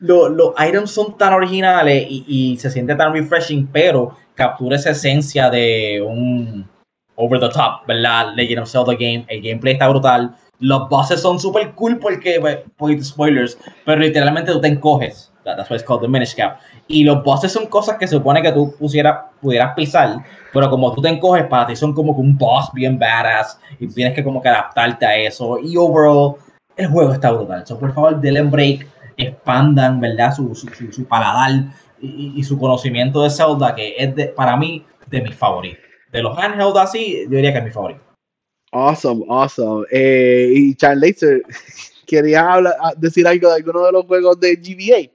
los items son tan originales y, y, se siente tan refreshing, pero captura esa esencia de un over the top, ¿verdad? Legend of Zelda game. El gameplay está brutal. Los bosses son súper cool porque, pues, spoilers, pero literalmente tú te encoges. That's why it's called the Minish Cap. Y los bosses son cosas que se supone que tú pusiera, pudieras pisar, pero como tú te encoges, para ti son como que un boss bien badass y tienes que como adaptarte a eso. Y overall, el juego está brutal. So, por favor, denle break, expandan, ¿verdad? Su, su, su, paladar y, su conocimiento de Zelda, que es para mí de mis favoritos. De los handheld así, yo diría que es mi favorito. Awesome, awesome. Eh, y Charles, ¿quería hablar, decir algo de alguno de los juegos de GBA?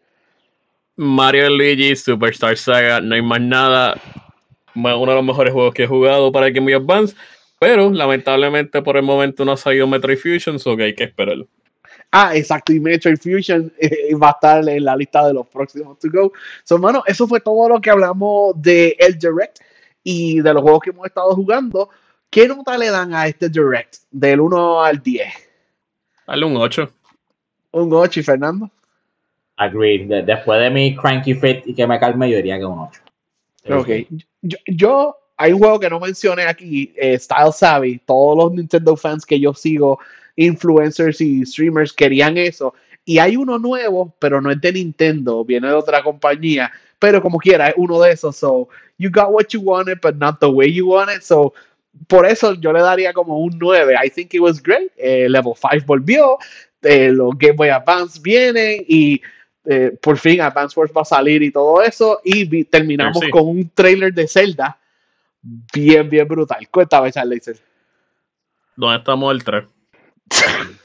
Mario Luigi Superstar Saga, no hay más nada. Uno de los mejores juegos que he jugado para el Game Boy Advance, pero lamentablemente por el momento no ha salido Metroid Fusion, so que hay que esperarlo. Ah, exacto, y Metroid Fusion eh, va a estar en la lista de los próximos to go. So, hermano, eso fue todo lo que hablamos de el Direct y de los juegos que hemos estado jugando. ¿Qué nota le dan a este Direct del 1 al 10? Dale un 8. Un 8, y Fernando. Agreed. después de mi cranky fit y que me calme, yo diría que un 8. Ok. Yo, hay un juego que no mencioné aquí, eh, Style Savvy. Todos los Nintendo fans que yo sigo, influencers y streamers, querían eso. Y hay uno nuevo, pero no es de Nintendo, viene de otra compañía. Pero como quiera, es uno de esos. So, you got what you wanted, but not the way you wanted. So, por eso yo le daría como un 9. I think it was great. Eh, Level 5 volvió. Eh, los Game Boy Advance vienen y eh, por fin Advance Wars va a salir y todo eso. Y terminamos con un trailer de Zelda bien, bien brutal. Cuéntame, Charles. ¿Dónde estamos el 3?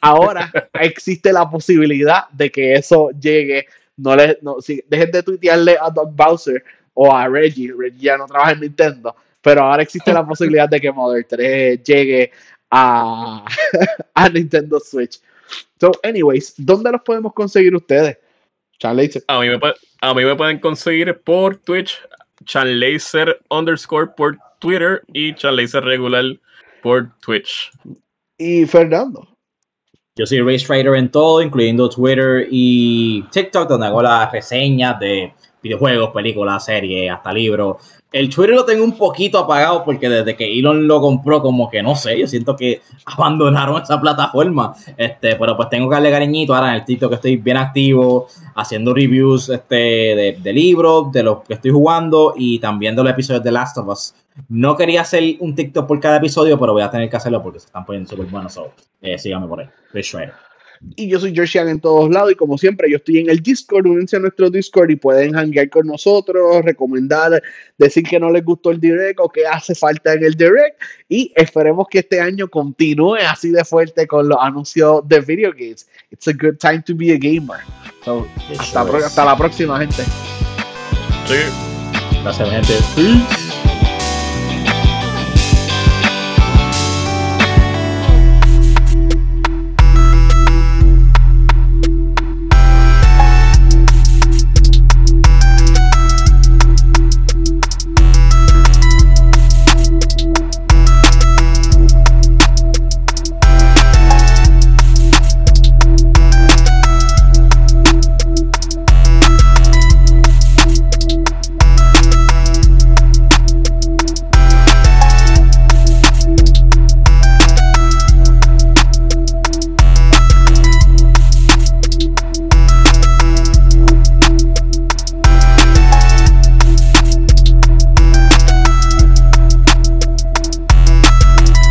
Ahora existe la posibilidad de que eso llegue. No le, no, si, dejen de tuitearle a Doug Bowser o a Reggie. Reggie ya no trabaja en Nintendo. Pero ahora existe la posibilidad de que Mother 3 llegue a, a Nintendo Switch. So, anyways, ¿dónde los podemos conseguir ustedes? A mí, me, a mí me pueden conseguir por Twitch, Laser underscore por Twitter y Laser regular por Twitch. ¿Y Fernando? Yo soy Race Trader en todo, incluyendo Twitter y TikTok, donde hago las reseñas de videojuegos, películas, series, hasta libros. El Twitter lo tengo un poquito apagado porque desde que Elon lo compró, como que no sé, yo siento que abandonaron esa plataforma. Este, pero pues tengo que darle cariñito ahora en el TikTok que estoy bien activo, haciendo reviews este, de, libros, de los que estoy jugando y también de los episodios de Last of Us. No quería hacer un TikTok por cada episodio, pero voy a tener que hacerlo porque se están poniendo súper buenos. So, eh, síganme por ahí. Y yo soy George en todos lados y como siempre yo estoy en el Discord, únense a nuestro Discord y pueden hanguear con nosotros, recomendar, decir que no les gustó el direct o que hace falta en el direct y esperemos que este año continúe así de fuerte con los anuncios de video games. It's a good time to be a gamer. hasta, hasta la próxima gente. Sí. Gracias gente.